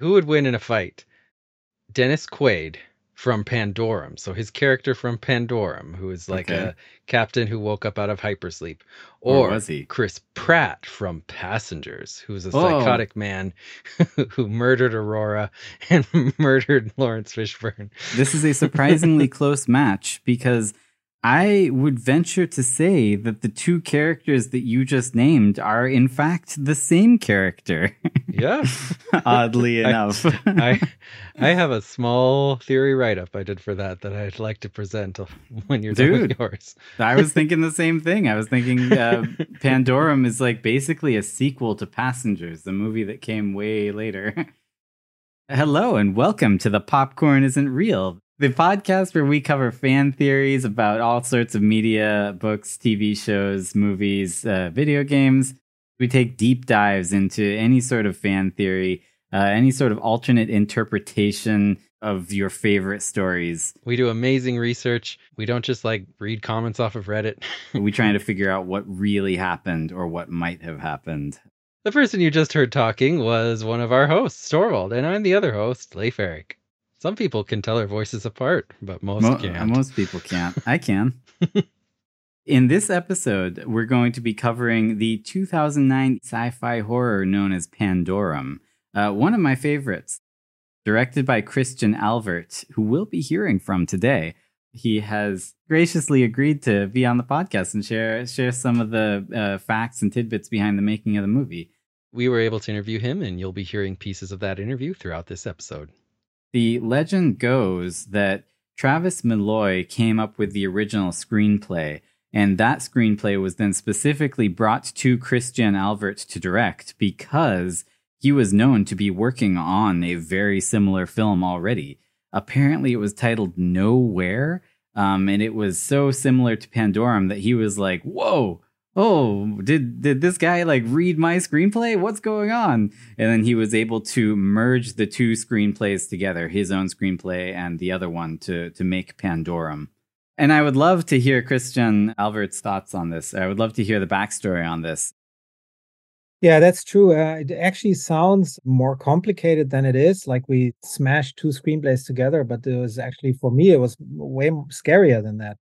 Who would win in a fight? Dennis Quaid from Pandorum. So his character from Pandorum, who is like Okay. a captain who woke up out of hypersleep, Or or, was he? Chris Pratt from Passengers, who's a Oh. psychotic man who murdered Aurora and murdered Laurence Fishburne. This is a surprisingly close match because I would venture to say that the two characters that you just named are, in fact, the same character, Yeah, oddly enough. I I have a small theory write up I did for that that I'd like to present when you're done with yours. I was thinking the same thing. I was thinking uh, Pandorum is like basically a sequel to Passengers, the movie that came way later. Hello and welcome to the Popcorn Isn't Real, the podcast where we cover fan theories about all sorts of media, books, TV shows, movies, uh, video games. We take deep dives into any sort of fan theory, uh, any sort of alternate interpretation of your favorite stories. We do amazing research. We don't just like read comments off of Reddit. we trying to figure out what really happened or what might have happened. The person you just heard talking was one of our hosts, Storvald, and I'm the other host, Leif Eric. Some people can tell our voices apart, but most Mo- can't. Most people can't. I can. In this episode, we're going to be covering the 2009 sci fi horror known as Pandorum, uh, one of my favorites. Directed by Christian Alvart, who we'll be hearing from today. He has graciously agreed to be on the podcast and share share some of the uh, facts and tidbits behind the making of the movie. we were able to interview him, and you'll be hearing pieces of that interview throughout this episode. The legend goes that Travis Milloy came up with the original screenplay, and that screenplay was then specifically brought to Christian Alvart to direct because he was known to be working on a very similar film already. Apparently, it was titled Nowhere, um, and it was so similar to Pandorum that he was like, "Whoa." Oh, did did this guy like read my screenplay? What's going on? And then he was able to merge the two screenplays together, his own screenplay and the other one to to make Pandorum. And I would love to hear Christian Alvart's thoughts on this. I would love to hear the backstory on this. Yeah, that's true. Uh, it actually sounds more complicated than it is. Like we smashed two screenplays together, but it was actually for me, it was way scarier than that.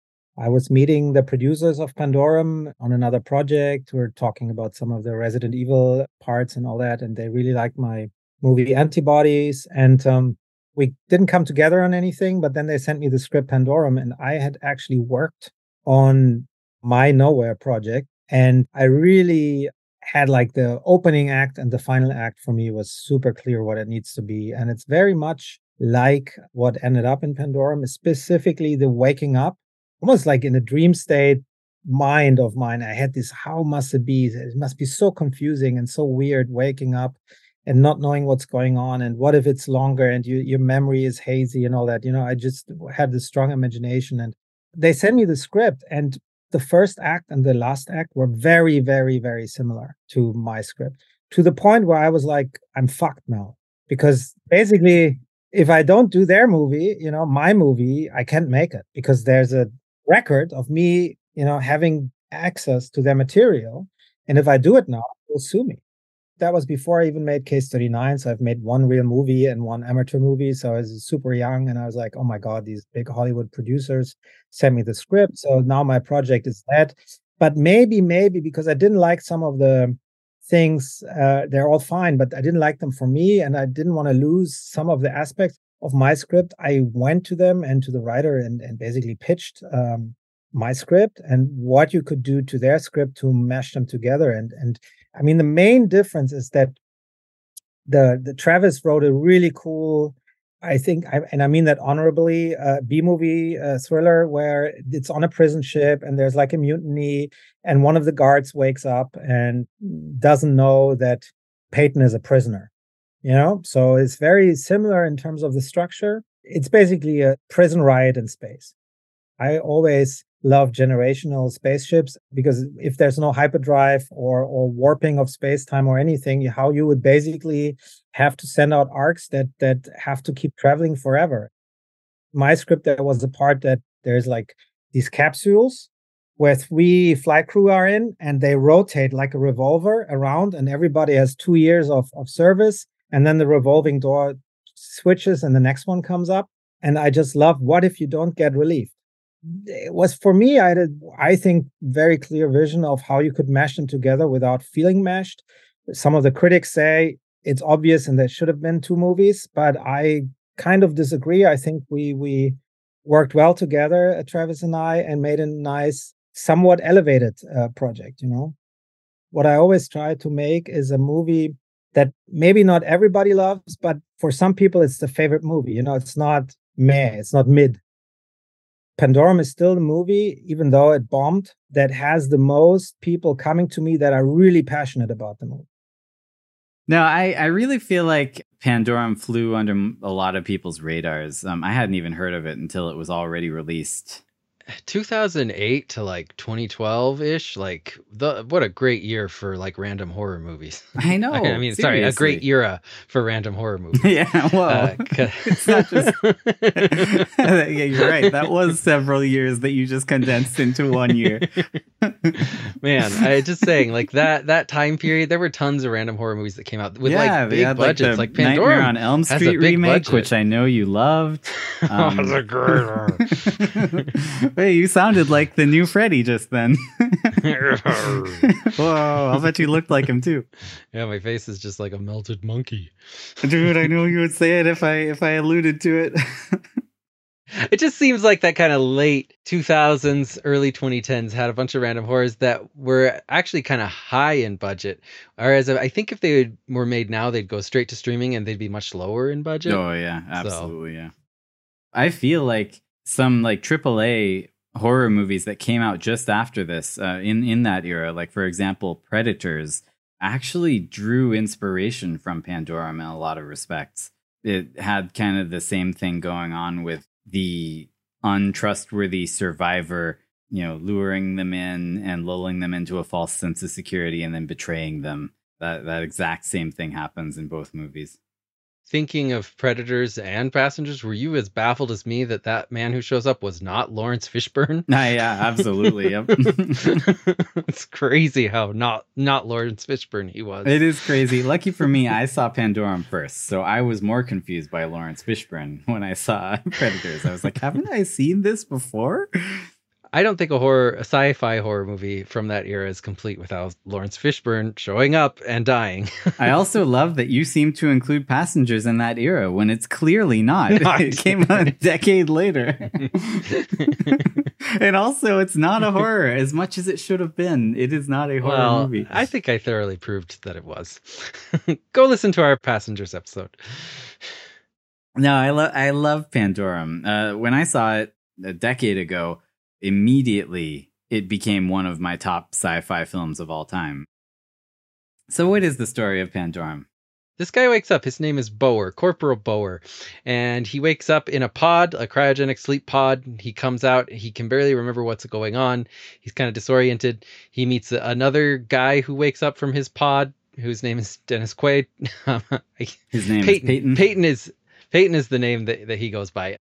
I was meeting the producers of Pandorum on another project. We are talking about some of the Resident Evil parts and all that, and they really liked my movie Antibodies. And um, we didn't come together on anything, but then they sent me the script Pandorum, and I had actually worked on my Nowhere project, and I really had like the opening act and the final act for me was super clear what it needs to be. And it's very much like what ended up in Pandorum, specifically the waking up, almost like in a dream state mind of mine. I had this, how must it be? It must be so confusing and so weird waking up and not knowing what's going on. And what if it's longer and you, your memory is hazy and all that? You know, I just had this strong imagination and they sent me the script and the first act and the last act were very, very, very similar to my script to the point where I was like, I'm fucked now. Because basically, if I don't do their movie, you know, my movie, I can't make it because there's a record of me, you know, having access to their material. And if I do it now, they'll sue me. That was before I even made Case 39. So I've made one real movie and one amateur movie. So I was super young and I was like, oh my God, these big Hollywood producers sent me the script. So now my project is that. But maybe, maybe because I didn't like some of the things, uh, they're all fine, but I didn't like them for me. And I didn't want to lose some of the aspects of my script. I went to them and to the writer and, and basically pitched um, my script and what you could do to their script to mesh them together. And, and I mean, the main difference is that the, the Travis wrote a really cool I think, I, and I mean that honorably, uh, B movie uh, thriller where it's on a prison ship and there's like a mutiny, and one of the guards wakes up and doesn't know that Peyton is a prisoner. You know, so it's very similar in terms of the structure. It's basically a prison riot in space. I always love generational spaceships because if there's no hyperdrive or or warping of space time or anything, how you would basically have to send out arks that that have to keep traveling forever. My script there was the part that there's like these capsules where three flight crew are in and they rotate like a revolver around and everybody has two years of, of service and then the revolving door switches and the next one comes up. And I just love what if you don't get relief? It was for me, I had, a, I think, very clear vision of how you could mesh them together without feeling meshed. Some of the critics say it's obvious and there should have been two movies, but I kind of disagree. I think we we worked well together, uh, Travis and I, and made a nice, somewhat elevated uh, project. You know, what I always try to make is a movie that maybe not everybody loves, but for some people, it's the favorite movie. You know, it's not meh, it's not mid. Pandorum is still the movie, even though it bombed, that has the most people coming to me that are really passionate about the movie. No, I, I really feel like Pandorum flew under a lot of people's radars. Um, I hadn't even heard of it until it was already released. 2008 to like 2012 ish like the what a great year for like random horror movies. I know i mean seriously. sorry a great era for random horror movies. Yeah well uh, it's not just yeah you're right that was several years that you just condensed into one year. Man i just saying like that that time period there were tons of random horror movies that came out with yeah, like big budgets like, like pandora on elm street remake budget. which i know you loved. Um, that was a great Hey, you sounded like the new Freddy just then. Whoa, I'll bet you looked like him too. Yeah, my face is just like a melted monkey. Dude, I knew you would say it if I if I alluded to it. it just seems like that kind of late 2000s early 2010s had a bunch of random horrors that were actually kind of high in budget whereas i think if they were made now they'd go straight to streaming and they'd be much lower in budget oh yeah absolutely so. yeah i feel like some like AAA horror movies that came out just after this uh, in in that era. Like for example, Predators actually drew inspiration from Pandorum in a lot of respects. It had kind of the same thing going on with the untrustworthy survivor, you know, luring them in and lulling them into a false sense of security and then betraying them. That that exact same thing happens in both movies thinking of predators and passengers were you as baffled as me that that man who shows up was not laurence fishburne? Uh, yeah absolutely yep. it's crazy how not not laurence fishburne he was. It is crazy. Lucky for me i saw pandorum first so i was more confused by laurence fishburne when i saw predators. I was like haven't i seen this before I don't think a horror, a sci-fi horror movie from that era is complete without Laurence Fishburne showing up and dying. I also love that you seem to include passengers in that era when it's clearly not. not it came a decade later. and also, it's not a horror as much as it should have been. It is not a horror well, movie. I think I thoroughly proved that it was. Go listen to our passengers episode. No, I love I love Pandorum. Uh, when I saw it a decade ago immediately it became one of my top sci-fi films of all time. So what is the story of Pandorum? This guy wakes up. His name is Bower, Corporal Bower, and he wakes up in a pod, a cryogenic sleep pod. He comes out. He can barely remember what's going on. He's kind of disoriented. He meets another guy who wakes up from his pod, whose name is Dennis Quaid. his name Peyton. is Peyton. Peyton is Peyton is the name that, that he goes by.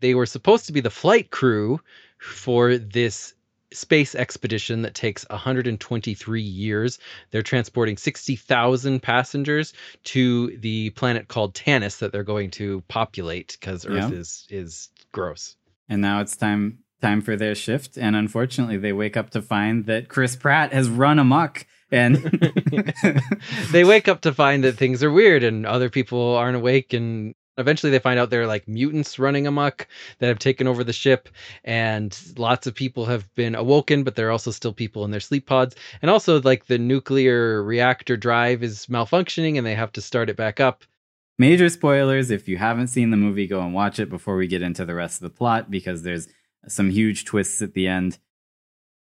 They were supposed to be the flight crew for this space expedition that takes 123 years. They're transporting 60,000 passengers to the planet called Tanis that they're going to populate because Earth yeah. is is gross. And now it's time time for their shift and unfortunately they wake up to find that Chris Pratt has run amok and they wake up to find that things are weird and other people aren't awake and eventually they find out they're like mutants running amok that have taken over the ship and lots of people have been awoken but there are also still people in their sleep pods. And also like the nuclear reactor drive is malfunctioning and they have to start it back up. Major spoilers if you haven't seen the movie go and watch it before we get into the rest of the plot because there's some huge twists at the end.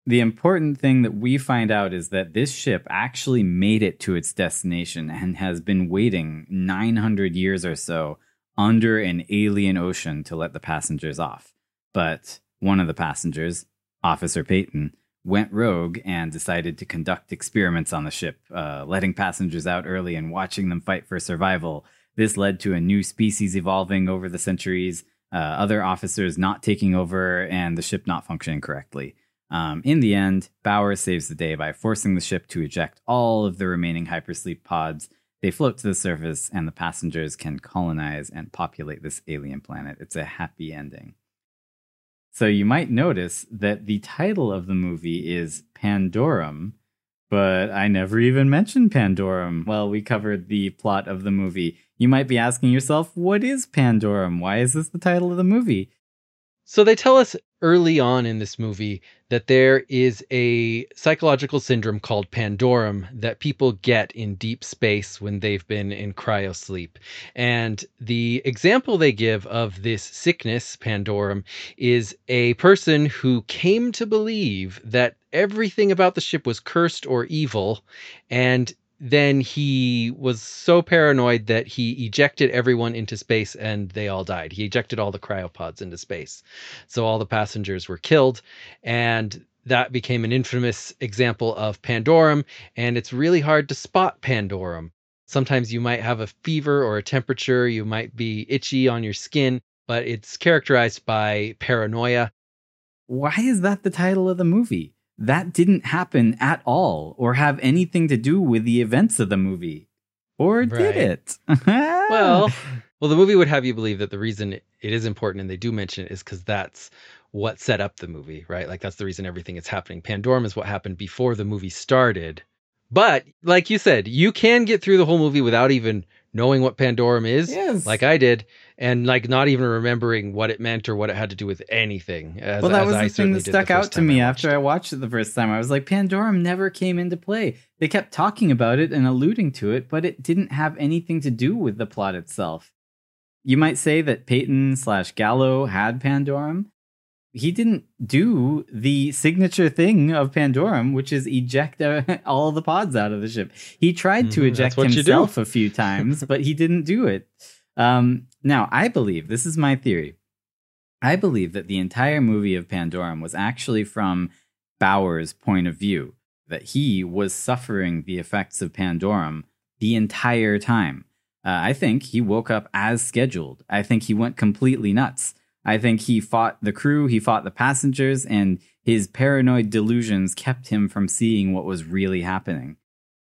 The important thing that we find out is that this ship actually made it to its destination and has been waiting 900 years or so under an alien ocean to let the passengers off. But one of the passengers, Officer Peyton, went rogue and decided to conduct experiments on the ship, uh, letting passengers out early and watching them fight for survival. This led to a new species evolving over the centuries, uh, other officers not taking over, and the ship not functioning correctly. Um, in the end, Bower saves the day by forcing the ship to eject all of the remaining hypersleep pods They float to the surface, and the passengers can colonize and populate this alien planet. It's a happy ending. So you might notice that the title of the movie is Pandorum, but I never even mentioned Pandorum. Well, we covered the plot of the movie. You might be asking yourself, what is Pandorum? Why is this the title of the movie? So they tell us early on in this movie that there is a psychological syndrome called pandorum that people get in deep space when they've been in cryosleep. And the example they give of this sickness, pandorum, is a person who came to believe that everything about the ship was cursed or evil and then he was so paranoid that he ejected everyone into space and they all died. He ejected all the cryopods into space. So all the passengers were killed. And that became an infamous example of Pandorum. And it's really hard to spot Pandorum. Sometimes you might have a fever or a temperature, you might be itchy on your skin, but it's characterized by paranoia. Why is that the title of the movie? That didn't happen at all or have anything to do with the events of the movie. Or right. did it? well, well, the movie would have you believe that the reason it is important and they do mention it is because that's what set up the movie, right? Like that's the reason everything is happening. Pandorum is what happened before the movie started. But like you said, you can get through the whole movie without even knowing what Pandorum is, yes. like I did, and like not even remembering what it meant or what it had to do with anything. As, well, that was the thing that stuck out to me I after I watched it the first time. I was like, Pandorum never came into play. They kept talking about it and alluding to it, but it didn't have anything to do with the plot itself. You might say that Peyton slash Gallo had Pandorum. He didn't do the signature thing of Pandorum, which is eject all the pods out of the ship. He tried to mm-hmm, eject himself a few times, but he didn't do it. Um, now, I believe this is my theory. I believe that the entire movie of Pandorum was actually from Bower's point of view, that he was suffering the effects of Pandorum the entire time. Uh, I think he woke up as scheduled. I think he went completely nuts. I think he fought the crew, he fought the passengers, and his paranoid delusions kept him from seeing what was really happening.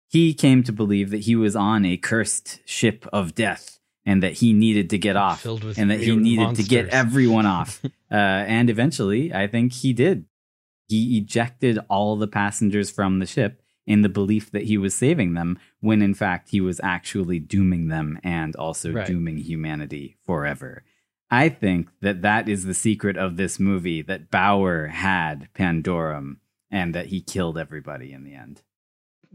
He came to believe that he was on a cursed ship of death and that he needed to get off and that he needed monsters. to get everyone off. uh, and eventually, I think he did. He ejected all the passengers from the ship in the belief that he was saving them, when in fact he was actually dooming them and also right. dooming humanity forever. I think that that is the secret of this movie that Bower had Pandorum and that he killed everybody in the end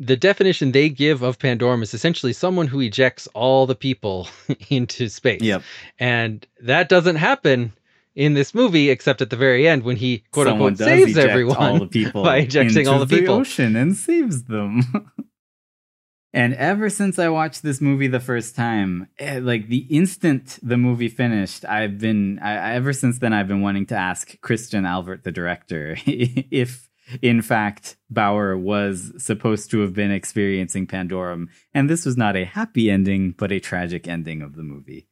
the definition they give of Pandorum is essentially someone who ejects all the people into space. Yep. And that doesn't happen in this movie except at the very end when he quote Someone unquote saves everyone all the people by ejecting all the people the ocean and saves them. and ever since I watched this movie the first time, eh, like the instant the movie finished, I've been I, ever since then I've been wanting to ask Christian Alvart, the director if in fact, Bower was supposed to have been experiencing Pandorum, and this was not a happy ending, but a tragic ending of the movie.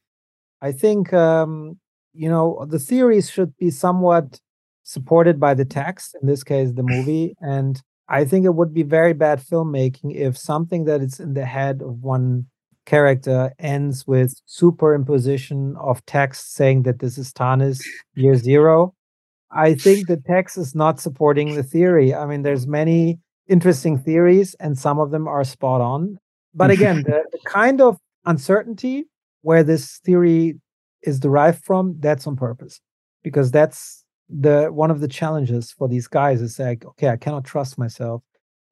I think, um, you know, the theories should be somewhat supported by the text, in this case, the movie. And I think it would be very bad filmmaking if something that is in the head of one character ends with superimposition of text saying that this is Tanis year zero I think the text is not supporting the theory. I mean, there's many interesting theories, and some of them are spot on. But again, the, the kind of uncertainty where this theory is derived from, that's on purpose, because that's the one of the challenges for these guys is like, okay, I cannot trust myself.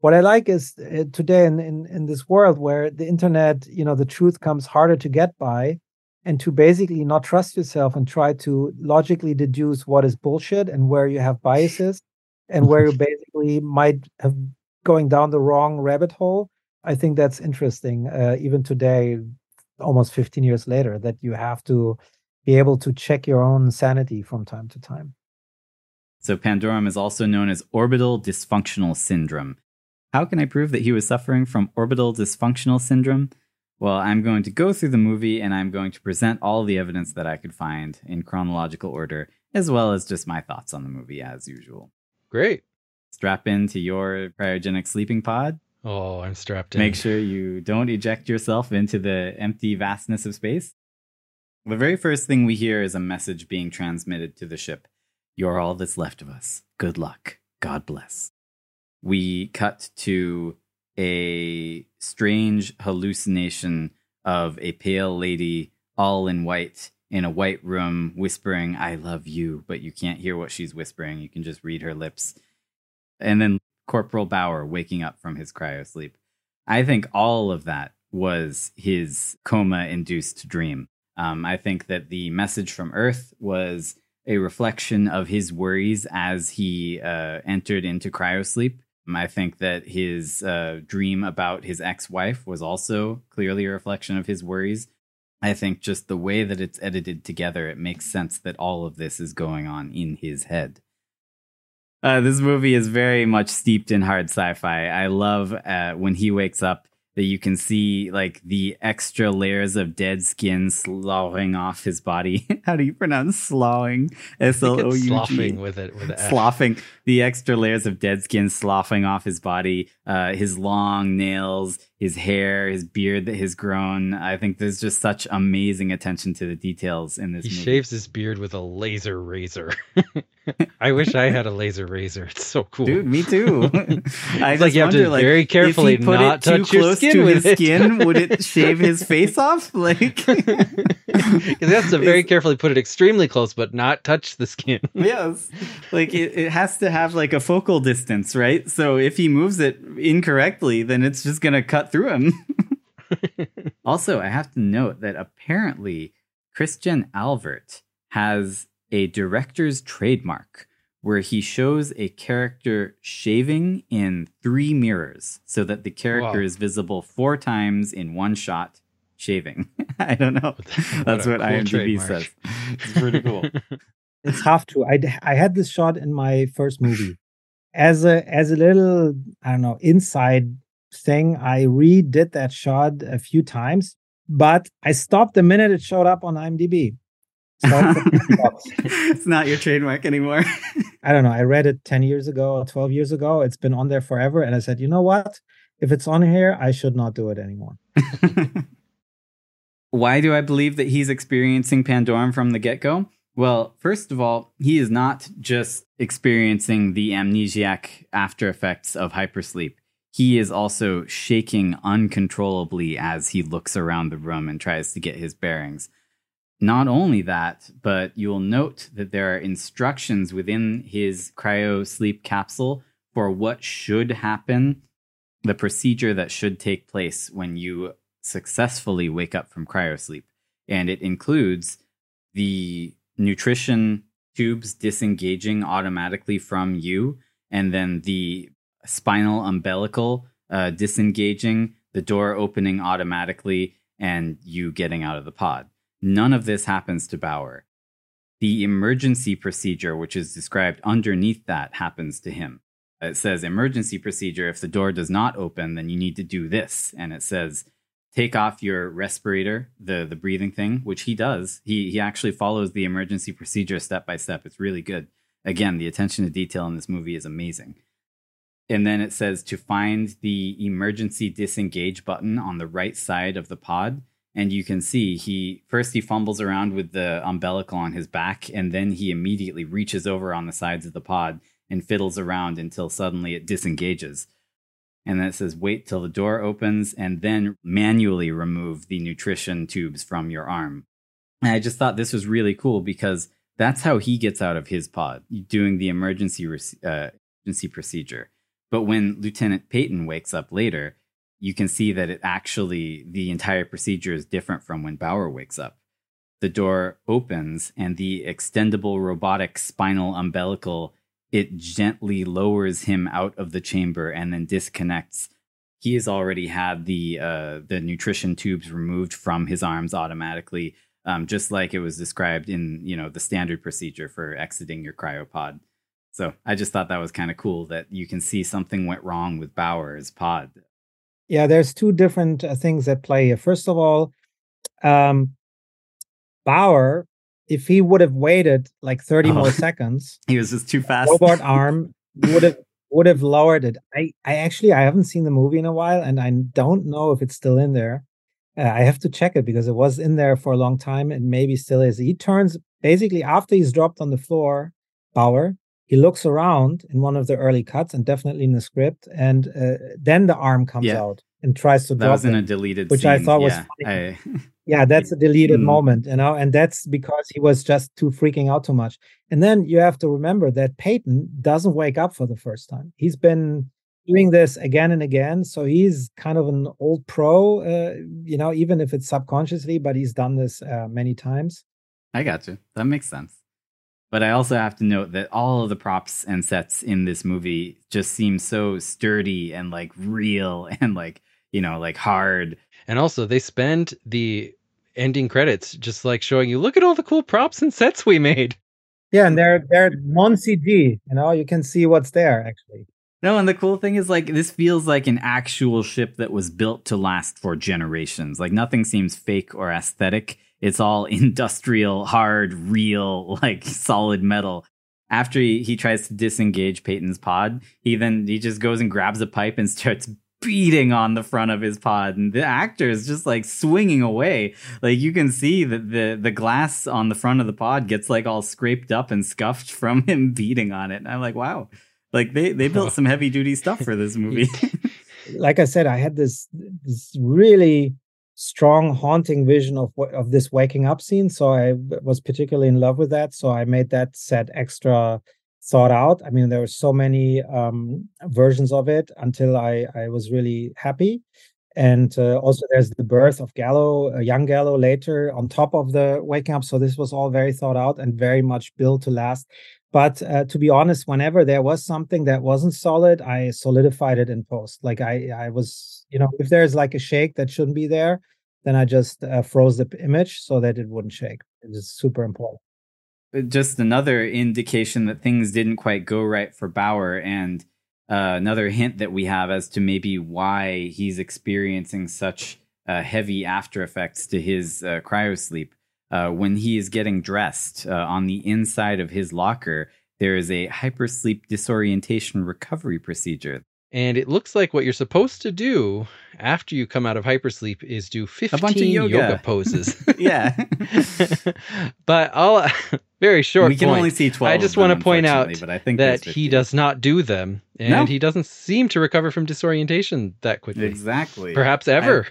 What I like is uh, today in, in in this world where the internet, you know, the truth comes harder to get by and to basically not trust yourself and try to logically deduce what is bullshit and where you have biases and where you basically might have going down the wrong rabbit hole i think that's interesting uh, even today almost 15 years later that you have to be able to check your own sanity from time to time. So pandorum is also known as orbital dysfunctional syndrome. How can i prove that he was suffering from orbital dysfunctional syndrome well, I'm going to go through the movie and I'm going to present all the evidence that I could find in chronological order, as well as just my thoughts on the movie as usual. Great. Strap into your cryogenic sleeping pod. Oh, I'm strapped in. Make sure you don't eject yourself into the empty vastness of space. The very first thing we hear is a message being transmitted to the ship. You're all that's left of us. Good luck. God bless. We cut to a strange hallucination of a pale lady all in white in a white room whispering, I love you, but you can't hear what she's whispering. You can just read her lips. And then Corporal Bower waking up from his cryo sleep. I think all of that was his coma induced dream. Um, I think that the message from Earth was a reflection of his worries as he uh, entered into cryosleep. I think that his uh, dream about his ex wife was also clearly a reflection of his worries. I think just the way that it's edited together, it makes sense that all of this is going on in his head. Uh, this movie is very much steeped in hard sci-fi. I love uh, when he wakes up that you can see like the extra layers of dead skin sloughing off his body. How do you pronounce sloughing? S L O U G. Sloughing with it with sloughing. The extra layers of dead skin sloughing off his body. Uh, his long nails, his hair, his beard that has grown. I think there's just such amazing attention to the details in this. He movie. shaves his beard with a laser razor. I wish I had a laser razor. It's so cool, dude. Me too. I like you wonder, have to like, very carefully not touch your skin to his it. skin. Would it shave his face off? Like, because he has to very carefully put it extremely close, but not touch the skin. yes, like it, it has to have like a focal distance, right? So if he moves it incorrectly, then it's just gonna cut through him. also, I have to note that apparently Christian Alvart has a director's trademark where he shows a character shaving in three mirrors so that the character wow. is visible four times in one shot shaving. I don't know. That's what, what cool IMDb trademark. says. It's pretty cool. it's half true. I, I had this shot in my first movie as a as a little I don't know inside thing. I redid that shot a few times, but I stopped the minute it showed up on IMDb. it's not your trademark anymore. I don't know. I read it 10 years ago or 12 years ago. It's been on there forever. And I said, you know what? If it's on here, I should not do it anymore. Why do I believe that he's experiencing Pandorum from the get go? Well, first of all, he is not just experiencing the amnesiac after effects of hypersleep. He is also shaking uncontrollably as he looks around the room and tries to get his bearings. Not only that, but you'll note that there are instructions within his cryo sleep capsule for what should happen, the procedure that should take place when you successfully wake up from cryo sleep. And it includes the nutrition tubes disengaging automatically from you, and then the spinal umbilical uh, disengaging, the door opening automatically, and you getting out of the pod. None of this happens to Bower. The emergency procedure, which is described underneath that, happens to him. It says emergency procedure. If the door does not open, then you need to do this. And it says take off your respirator, the the breathing thing, which he does. He he actually follows the emergency procedure step by step. It's really good. Again, the attention to detail in this movie is amazing. And then it says to find the emergency disengage button on the right side of the pod. And you can see he first he fumbles around with the umbilical on his back, and then he immediately reaches over on the sides of the pod and fiddles around until suddenly it disengages and then it says wait till the door opens and then manually remove the nutrition tubes from your arm. And I just thought this was really cool because that's how he gets out of his pod, doing the emergency uh, emergency procedure. But when Lieutenant Peyton wakes up later, you can see that it actually the entire procedure is different from when Bower wakes up. The door opens and the extendable robotic spinal umbilical it gently lowers him out of the chamber and then disconnects. He has already had the uh, the nutrition tubes removed from his arms automatically, um, just like it was described in you know the standard procedure for exiting your cryopod. So I just thought that was kind of cool that you can see something went wrong with Bower's pod. Yeah, there's two different uh, things at play here. First of all, um, Bower if he would have waited like 30 oh. more seconds, he was just too fast. Robot arm would have would have lowered it. I, I actually I haven't seen the movie in a while, and I don't know if it's still in there. Uh, I have to check it because it was in there for a long time, and maybe still is. He turns basically after he's dropped on the floor, Bower. He looks around in one of the early cuts, and definitely in the script, and uh, then the arm comes Yeah. out and tries to That drop was in it, a deleted which scene. I thought was yeah, funny. I- Yeah, that's a deleted Mm. moment, you know, and that's because he was just too freaking out too much. And then you have to remember that Peyton doesn't wake up for the first time. He's been doing this again and again, so he's kind of an old pro, uh, you know, even if it's subconsciously, but he's done this uh, many times. I got you. That makes sense. But I also have to note that all of the props and sets in this movie just seem so sturdy and like real and like, you know, like hard. And also, they spend the ending credits just like showing you, look at all the cool props and sets we made. Yeah, and they're they're non CG, you know, you can see what's there actually. No, and the cool thing is like this feels like an actual ship that was built to last for generations. Like nothing seems fake or aesthetic. It's all industrial, hard, real, like solid metal. After he, he tries to disengage Peyton's pod, he then he just goes and grabs a pipe and starts beating on the front of his pod. And the actor is just like swinging away. Like you can see that the the glass on the front of the pod gets like all scraped up and scuffed from him beating on it. And i'm like wow. Like they they built some heavy duty stuff for this movie. Like I said, I had this this really strong haunting vision of of this waking up scene. So i was particularly in love with that. So I made that set extra thought out. I mean, there were so many um, versions of it until I I was really happy. And uh, also, there's the birth of Gallo, uh, young Gallo, later on top of the waking up. So this was all very thought out and very much built to last. But uh, to be honest, whenever there was something that wasn't solid, I solidified it in post. Like I, I was, you know, if there's like a shake that shouldn't be there, then I just uh, froze the image so that it wouldn't shake. It is super important. just another indication that things didn't quite go right for Bower, and uh, another hint that we have as to maybe why he's experiencing such uh, heavy after effects to his uh, cryosleep. Uh, when he is getting dressed uh, on the inside of his locker, there is a hypersleep disorientation recovery procedure. And it looks like what you're supposed to do after you come out of hypersleep is do 15 bunch of yoga. yoga. poses. yeah, but I'll very short we can point. only see twelve. I just want to point out but I think that he does not do them and No. he doesn't seem to recover from disorientation that quickly. exactly. Perhaps ever.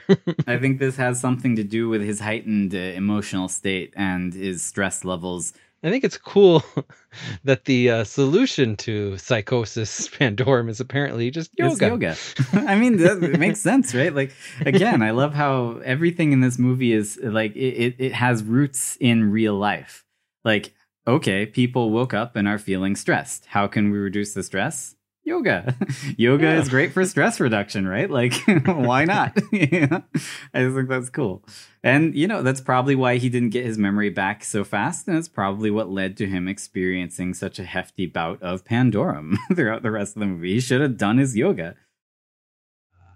I think this has something to do with his heightened uh, emotional state and his stress levels. I think it's cool that the uh, solution to psychosis Pandorum is apparently just yoga. yoga. I mean, that it makes sense, right? Like, again, I love how everything in this movie is like it, it, it has roots in real life. Like, okay, people woke up and are feeling stressed. How can we reduce the stress? Yoga. yoga Yeah. is great for stress reduction, right? Like, why not? Yeah. I just think that's cool. And, you know, that's probably why he didn't get his memory back so fast. And it's probably what led to him experiencing such a hefty bout of Pandorum throughout the rest of the movie. He should have done his yoga.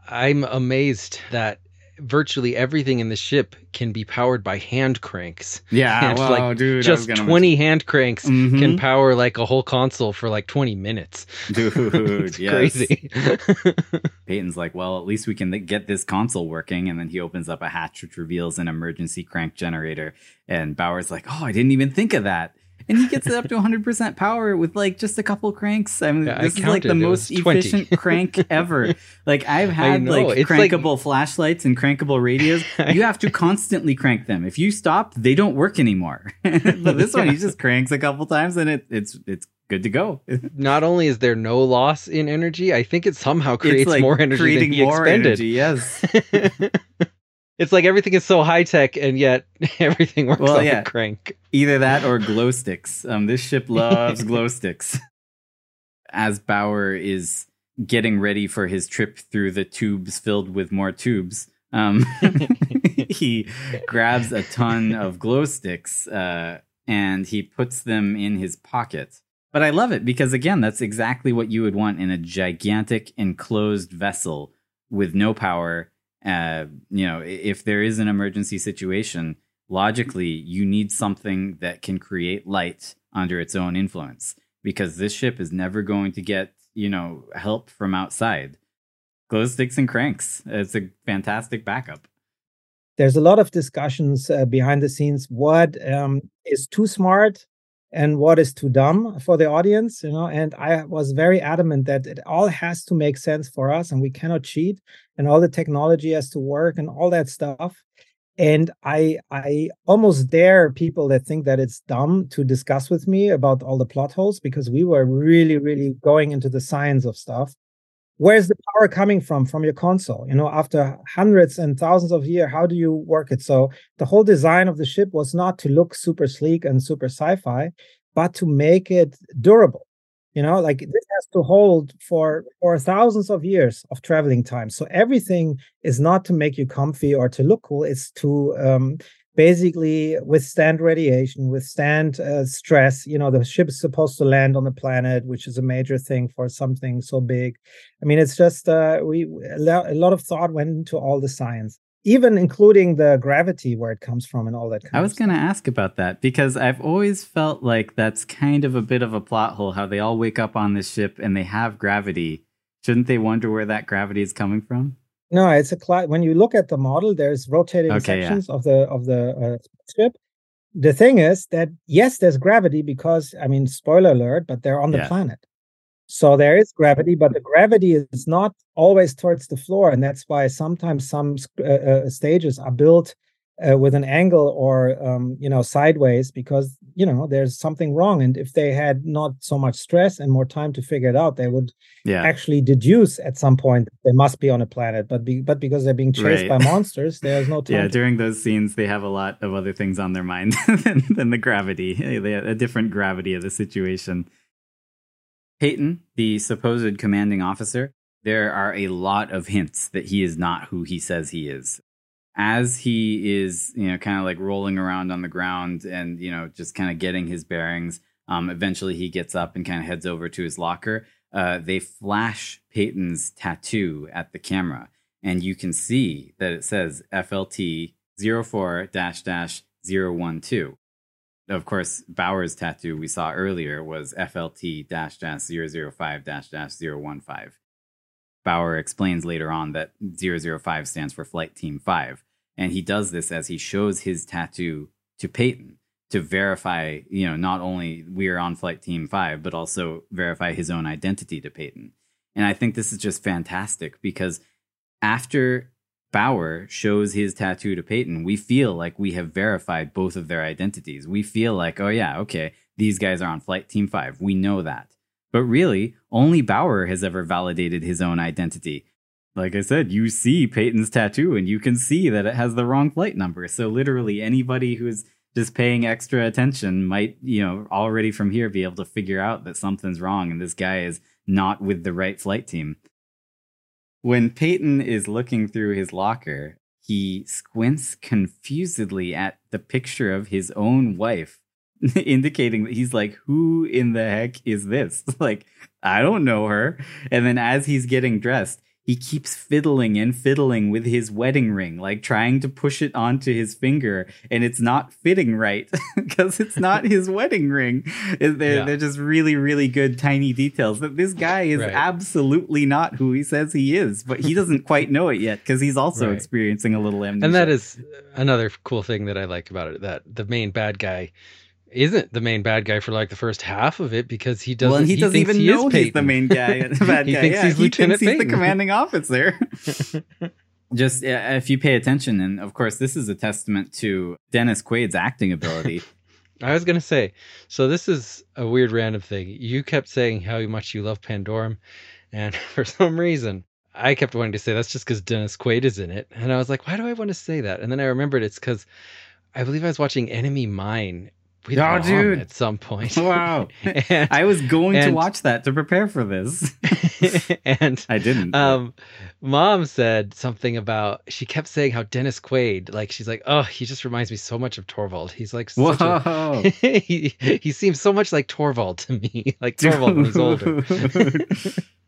I'm amazed that virtually everything in the ship can be powered by hand cranks. Yeah, And, wow, like, dude. Just gonna 20 hand cranks mention- can mm-hmm. power like a whole console for like 20 minutes. dude. it's crazy. Peyton's like, well, at least we can get this console working. And then he opens up a hatch, which reveals an emergency crank generator. And Bower's like, oh, I didn't even think of that. And he gets it up to 100% power with like just a couple cranks. I mean, Yeah, I this is like the most efficient crank ever. Like I've had like It's like- crankable flashlights and crankable radios. You have to constantly crank them. If you stop, they don't work anymore. but this one, he just cranks a couple times and it, it's it's good to go. Not only is there no loss in energy, I think it somehow creates like more energy creating than he more expended. energy. Yes. it's like everything is so high tech and yet everything works Well, on yeah. the crank. Either that or glow sticks. Um, this ship loves glow sticks. As Bower is getting ready for his trip through the tubes filled with more tubes, um, he grabs a ton of glow sticks uh, and he puts them in his pocket. But I love it because, again, that's exactly what you would want in a gigantic enclosed vessel with no power. Uh, you know, if there is an emergency situation, logically, you need something that can create light under its own influence because this ship is never going to get you know, help from outside. Glow sticks and cranks. It's a fantastic backup. There's a lot of discussions uh, behind the scenes. What um, is too smart and what is too dumb for the audience you know and i was very adamant that it all has to make sense for us and we cannot cheat and all the technology has to work and all that stuff and i i almost dare people that think that it's dumb to discuss with me about all the plot holes because we were really really going into the science of stuff. Where's the power coming from? From your console. You know after hundreds and thousands of years how do you work it? So the whole design of the ship was not to look super sleek and super sci-fi but to make it durable you know like this has to hold for for thousands of years of traveling time so everything is not to make you comfy or to look cool it's to um, basically withstand radiation, withstand uh, stress. You know, the ship is supposed to land on the planet, which is a major thing for something so big. I mean, it's just uh, we a lot of thought went into all the science, even including the gravity where it comes from and all that. I was going to ask about that because I've always felt like that's kind of a bit of a plot hole. How they all wake up on this ship and they have gravity. Shouldn't they wonder where that gravity is coming from? No, it's a class. When you look at the model, there's rotating okay, sections yeah. of the of the uh, ship. The thing is that yes, there's gravity because I mean, spoiler alert, but they're on the yeah. planet. So there is gravity, but the gravity is not always towards the floor, and that's why sometimes some uh, uh, stages are built uh, with an angle or um, you know sideways because you know there's something wrong and if they had not so much stress and more time to figure it out they would yeah. actually deduce at some point they must be on a planet but be, but because they're being chased right. by monsters there's no time yeah during those scenes they have a lot of other things on their mind than, than the gravity they have a different gravity of the situation peyton the supposed commanding officer there are a lot of hints that he is not who he says he is as he is, you know, kind of like rolling around on the ground and, you know, just kind of getting his bearings, um, eventually he gets up and kind of heads over to his locker. Uh, they flash Peyton's tattoo at the camera, and you can see that it says FLT 04 012. Of course, Bower's tattoo we saw earlier was FLT 005 015. Bower explains later on that 005 stands for Flight Team 5. And he does this as he shows his tattoo to Peyton to verify, you know, not only we are on flight team five, but also verify his own identity to Peyton. And I think this is just fantastic because after Bower shows his tattoo to Peyton, we feel like we have verified both of their identities. We feel like, oh, yeah, okay, these guys are on flight team five. We know that. But really, only Bower has ever validated his own identity like I said, you see Peyton's tattoo and you can see that it has the wrong flight number. So literally anybody who's just paying extra attention might, you know, already from here be able to figure out that something's wrong and this guy is not with the right flight team. When Peyton is looking through his locker, he squints confusedly at the picture of his own wife, indicating that he's like, Who in the heck is this? like, I don't know her. And then as he's getting dressed, he keeps fiddling and fiddling with his wedding ring, like trying to push it onto his finger, and it's not fitting right because it's not his wedding ring. They're, yeah. they're just really, really good tiny details that this guy is right. absolutely not who he says he is, but he doesn't quite know it yet because he's also right. experiencing a little amnesia. And that is another cool thing that I like about it that the main bad guy isn't the main bad guy for like the first half of it because he doesn't. Well, he, he doesn't even he know he's the main guy. The bad he guy. Thinks yeah, he's he Lieutenant thinks he's the commanding officer. Just if you pay attention, and of course, this is a testament to Dennis Quaid's acting ability. I was gonna say, so this is a weird random thing. You kept saying how much you love Pandorum, and for some reason, I kept wanting to say that's just because Dennis Quaid is in it, and I was like, why do I want to say that? And then I remembered it's because I believe I was watching Enemy Mine with oh, dude. at some point. Wow. and, I was going and, to watch that to prepare for this. and I didn't. Um, mom said something about she kept saying how Dennis Quaid, like she's like, oh, he just reminds me so much of Torvald. He's like, Whoa. A, he he seems so much like Torvald to me, like Torvald when he's older.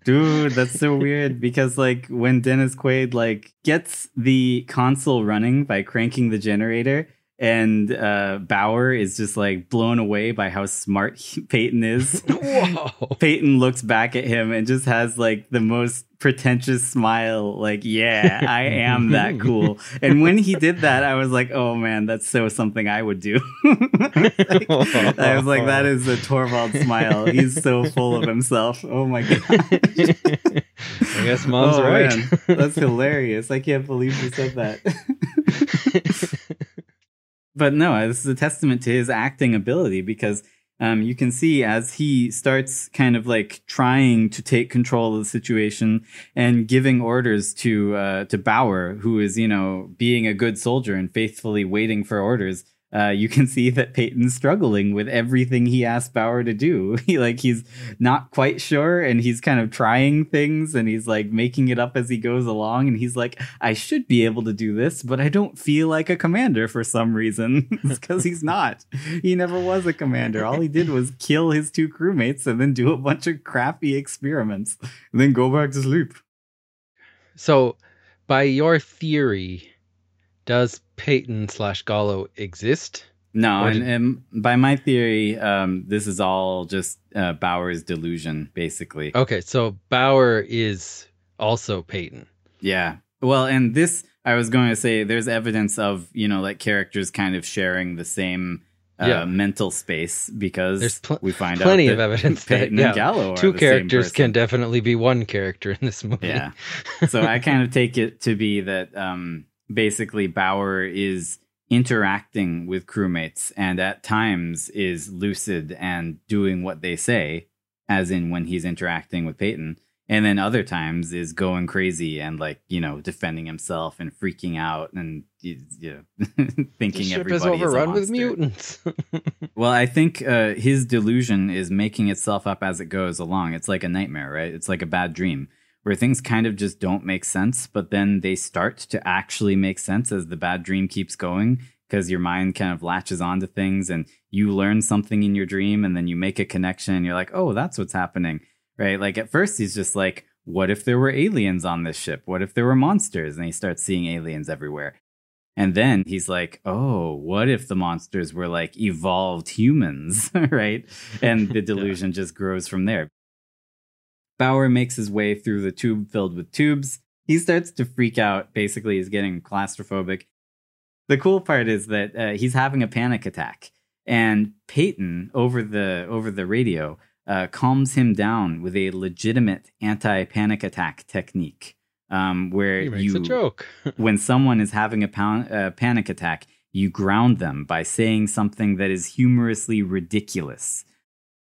Dude, that's so weird because like when Dennis Quaid like gets the console running by cranking the generator and uh, Bower is just like blown away by how smart he, Peyton is. Peyton looks back at him and just has like the most pretentious smile, like, yeah, I am that cool. And when he did that, I was like, oh man, that's so something I would do. like, I was like, that is a Torvald smile. He's so full of himself. Oh my god. I guess mom's Oh, right. man. That's hilarious. I can't believe you said that. But no, this is a testament to his acting ability because um, you can see as he starts kind of like trying to take control of the situation and giving orders to uh, to Bower, who is you know being a good soldier and faithfully waiting for orders. Uh, you can see that Peyton's struggling with everything he asked Bower to do. He like he's not quite sure, and he's kind of trying things, and he's like making it up as he goes along. And he's like, "I should be able to do this, but I don't feel like a commander for some reason." because he's not. He never was a commander. All he did was kill his two crewmates and then do a bunch of crappy experiments, and then go back to sleep. So, by your theory, does Peyton slash Gallo exist? No, and, and by my theory, um, this is all just uh, Bower's delusion, basically. Okay, so Bower is also Peyton. Yeah. Well, and this, I was going to say, there's evidence of, you know, like characters kind of sharing the same uh, Yeah. mental space because There's pl- we find plenty of that evidence that, Peyton yeah, and Gallo are Two characters can definitely be one character in this movie. Yeah. so I kind of take it to be that um, basically Bower is interacting with crewmates and at times is lucid and doing what they say, as in when he's interacting with Peyton. And then other times is going crazy and like, you know, defending himself and freaking out and you know, the thinking ship everybody is is a overrun with monster. mutants. Well, I think uh, his delusion is making itself up as it goes along. It's like a nightmare, right? It's like a bad dream where things kind of just don't make sense, but then they start to actually make sense as the bad dream keeps going because your mind kind of latches onto things and you learn something in your dream and then you make a connection and you're like, oh, that's what's happening, right? Like at first, he's just like, what if there were aliens on this ship? What if there were monsters? And he starts seeing aliens everywhere. And then he's like, oh, what if the monsters were like evolved humans, right? And the delusion just grows from there. Bower makes his way through the tube filled with tubes. He starts to freak out. Basically, he's getting claustrophobic. The cool part is that uh, he's having a panic attack, and Peyton over the over the radio uh, calms him down with a legitimate anti-panic attack technique, um, where he makes you a joke. when someone is having a pan- uh, panic attack, you ground them by saying something that is humorously ridiculous.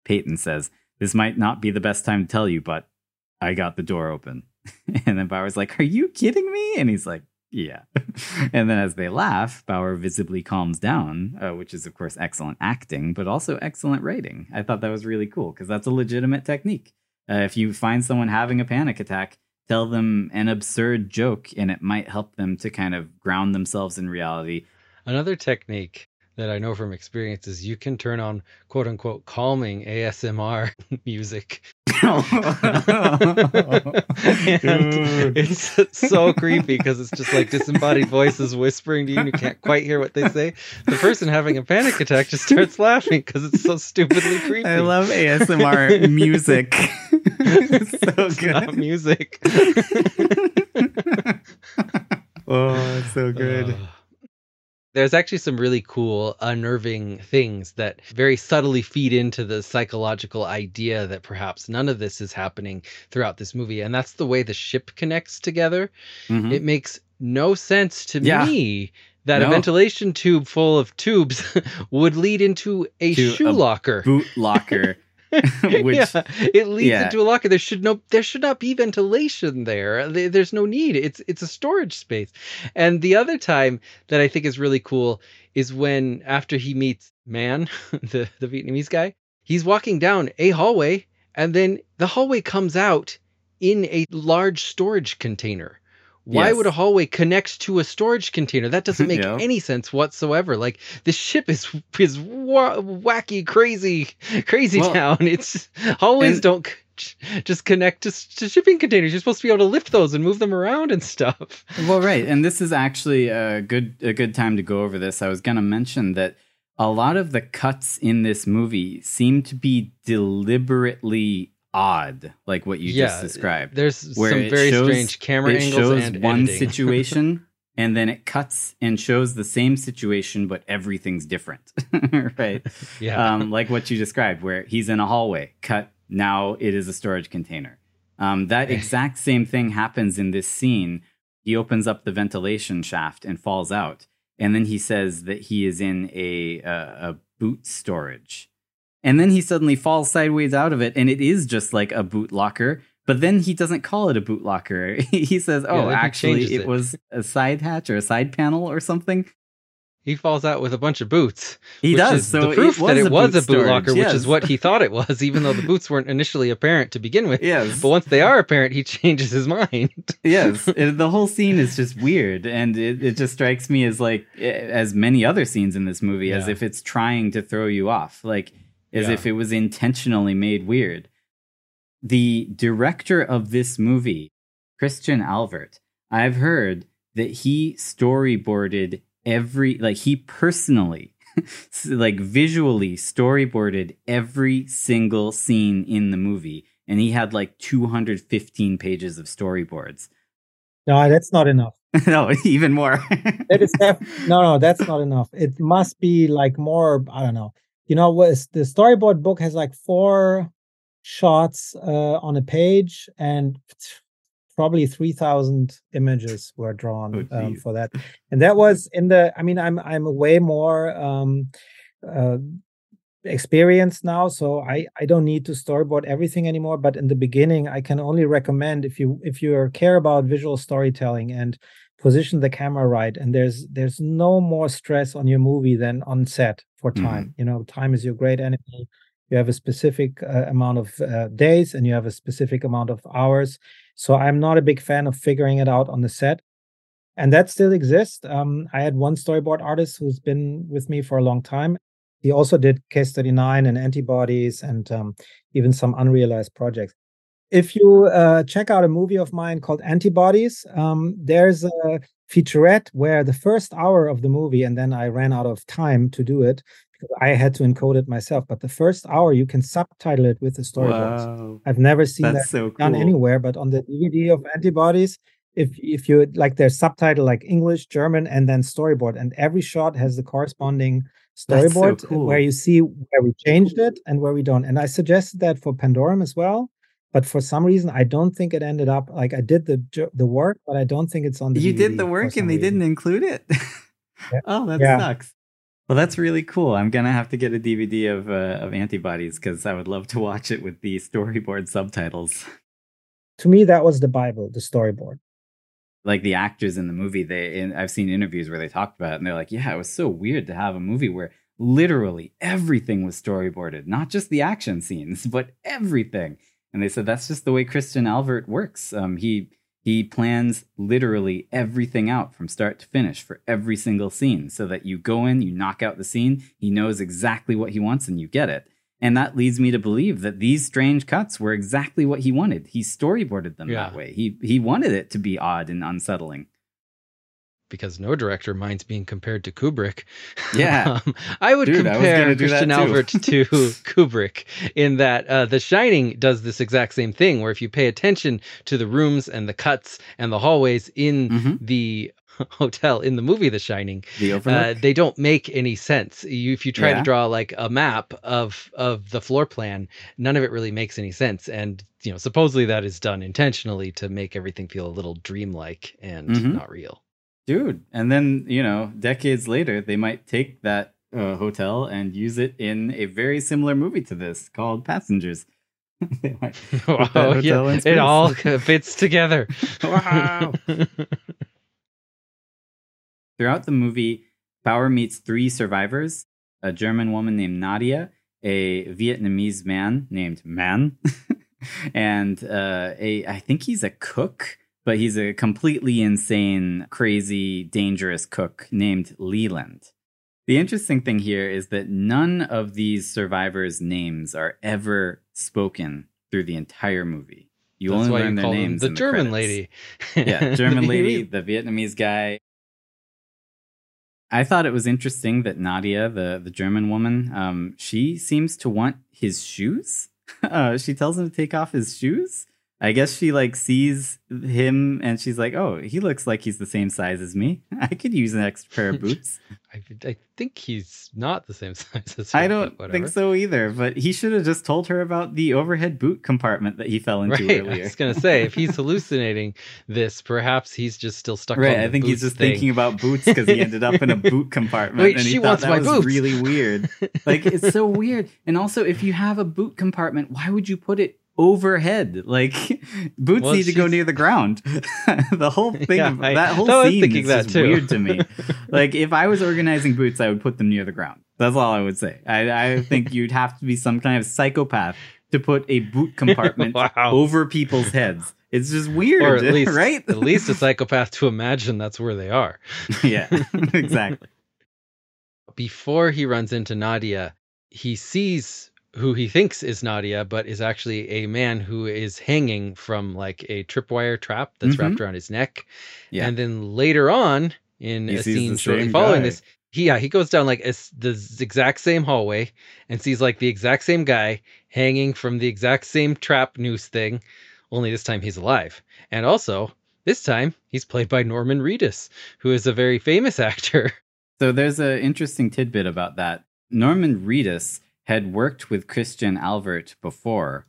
Peyton says, This might not be the best time to tell you, but I got the door open. and then Bower's like, Are you kidding me? And he's like, Yeah. and then as they laugh, Bower visibly calms down, uh, which is, of course, excellent acting, but also excellent writing. I thought that was really cool because that's a legitimate technique. Uh, if you find someone having a panic attack, tell them an absurd joke and it might help them to kind of ground themselves in reality. Another technique that I know from experience is you can turn on quote unquote calming ASMR music. And it's so creepy because it's just like disembodied voices whispering to you and you can't quite hear what they say. The person having a panic attack just starts laughing because it's so stupidly creepy. I love ASMR music. it's so It's not good. music. oh, it's so good. Uh, there's actually some really cool, unnerving things that very subtly feed into the psychological idea that perhaps none of this is happening throughout this movie. And that's the way the ship connects together. Mhm. It makes no sense to Yeah. me that a ventilation tube full of tubes would lead into a To shoe a locker. Boot locker. Which- yeah, it leads yeah. into a locker. There should no, there should not be ventilation there. There- There's no need. It's it's a storage space. And the other time that I think is really cool is when after he meets Man, the the Vietnamese guy, he's walking down a hallway, and then the hallway comes out in a large storage container. Why Yes. would a hallway connect to a storage container? That doesn't make Yeah. any sense whatsoever. Like the ship is is wa- wacky, crazy, crazy Well, town. It's hallways and- don't c- just connect to, to shipping containers. You're supposed to be able to lift those and move them around and stuff. Well, right, and this is actually a good a good time to go over this. I was going to mention that a lot of the cuts in this movie seem to be deliberately odd, like what you Yeah, just described. There's Where some very shows- strange camera it angles shows and one editing. situation and then it cuts and shows the same situation but everything's different right yeah. um, like what you described where he's in a hallway cut now it is a storage container um, that exact same thing happens in this scene he opens up the ventilation shaft and falls out and then he says that he is in a, a, a boot storage and then he suddenly falls sideways out of it and it is just like a boot locker but then he doesn't call it a boot locker he says oh he actually it, it." was a side hatch or a side panel or something he falls out with a bunch of boots. he which does is so the proof that it was a boot locker, which is what he thought it was, even though the boots weren't initially apparent to begin with. yes But once they are apparent, he changes his mind. yes it- the whole scene is just weird and it, it just strikes me as like as many other scenes in this movie as if it's trying to throw you off like as Yeah. if it was intentionally made weird the director of this movie christian alvart i've heard that he storyboarded every like he personally like visually storyboarded every single scene in the movie and he had like 215 pages of storyboards No, that's not enough. no even more That is def- no, no, that's not enough. It must be like more. I don't know. You know, what is the storyboard book has like four shots uh, on a page, and probably three thousand images were drawn Oh, um, for that. And that was in the. I mean, I'm I'm way more um, uh, experienced now, so I I don't need to storyboard everything anymore. But in the beginning, I can only recommend if you if you care about visual storytelling and position the camera right and there's there's no more stress on your movie than on set for time. You know time is your great enemy. You have a specific uh, amount of uh, days and you have a specific amount of hours. So i'm not a big fan of figuring it out on the set. And that still exists. Um, i had one storyboard artist who's been with me for a long time. He also did case 39 and antibodies and um, even some unrealized projects. If you uh, check out a movie of mine called Antibodies, um, there's a featurette where the first hour of the movie, and then I ran out of time to do it because I had to encode it myself. But the first hour, you can subtitle it with the storyboards. wow I've never seen that's that so cool done anywhere, but on the DVD of Antibodies, if if you like, there's subtitle like English, German, and then storyboard, and every shot has the corresponding That's so storyboard uh, cool. where you see where we changed it and where we don't. And I suggested that for Pandorum as well, but for some reason I don't think it ended up like I did the the work, but I don't think it's on the. you did the work and they reason. didn't include it Yeah. oh that Yeah. sucks well that's really cool i'm gonna have to get a dvd of uh, of antibodies because i would love to watch it with the storyboard subtitles To me, that was the Bible, the storyboard. like the actors in the movie they in, i've seen interviews where they talked about it and they're like yeah it was so weird to have a movie where literally everything was storyboarded not just the action scenes but everything and they said that's just the way christian alvart works um, he he plans literally everything out from start to finish for every single scene so that you go in you knock out the scene he knows exactly what he wants and you get it and that leads me to believe that these strange cuts were exactly what he wanted. He storyboarded them Yeah. that way. He he wanted it to be odd and unsettling. Because no director minds being compared to Kubrick. Yeah. Um, I would Dude, compare that Christian. Alvart to Kubrick in that uh, The Shining does this exact same thing, where if you pay attention to the rooms and the cuts and the hallways in Mhm. the hotel in the movie The Shining, The uh, they don't make any sense. You, if you try Yeah. to draw like a map of of the floor plan, none of it really makes any sense. And you know, supposedly that is done intentionally to make everything feel a little dreamlike and Mhm. not real. Dude, and then you know, decades later, they might take that uh, hotel and use it in a very similar movie to this called Passengers. They might put that hotel yeah, it all fits together. Wow. Throughout the movie, Bower meets three survivors a German woman named Nadia, a Vietnamese man named Man, and uh, a, I think he's a cook, but he's a completely insane, crazy, dangerous cook named Leland. The interesting thing here is that none of these survivors' names are ever spoken through the entire movie. You That's only learn you their names. the German lady. yeah, German lady, the Vietnamese guy. I thought it was interesting that Nadia, the the German woman, um, she seems to want his shoes. Uh, she tells him to take off his shoes. I guess she like sees him and she's like, "Oh, he looks like he's the same size as me. I could use an extra pair of boots." I, I think he's not the same size as I don't think so either. But he should have just told her about the overhead boot compartment that he fell into Right, I earlier. was gonna say if he's hallucinating this, perhaps he's just still stuck. Right, I think he's just thing. thinking about boots because he ended up in a boot compartment. Wait, and he she thought wants that my was boots. really weird. Like it's so weird. And also, if you have a boot compartment, why would you put it overhead? Like boots Well, need to go near the ground. the whole thing, Yeah, of, I- that whole I scene is that just too. weird to me. like if I was organizing boots, I would put them near the ground. That's all I would say. I, I think you'd have to be some kind of psychopath to put a boot compartment Wow. over people's heads. It's just weird, or at least, right? at least a psychopath to imagine that's where they are. yeah, exactly. Before he runs into Nadia, he sees who he thinks is Nadia, but is actually a man who is hanging from like a tripwire trap that's Mhm. wrapped around his neck. Yeah. And then later on in He a scene shortly following guy. this, he, yeah, he goes down like a the exact same hallway and sees like the exact same guy hanging from the exact same trap noose thing, only this time he's alive. And also, this time he's played by Norman Reedus, who is a very famous actor. So there's an interesting tidbit about that. Norman Reedus had worked with Christian Alvart before,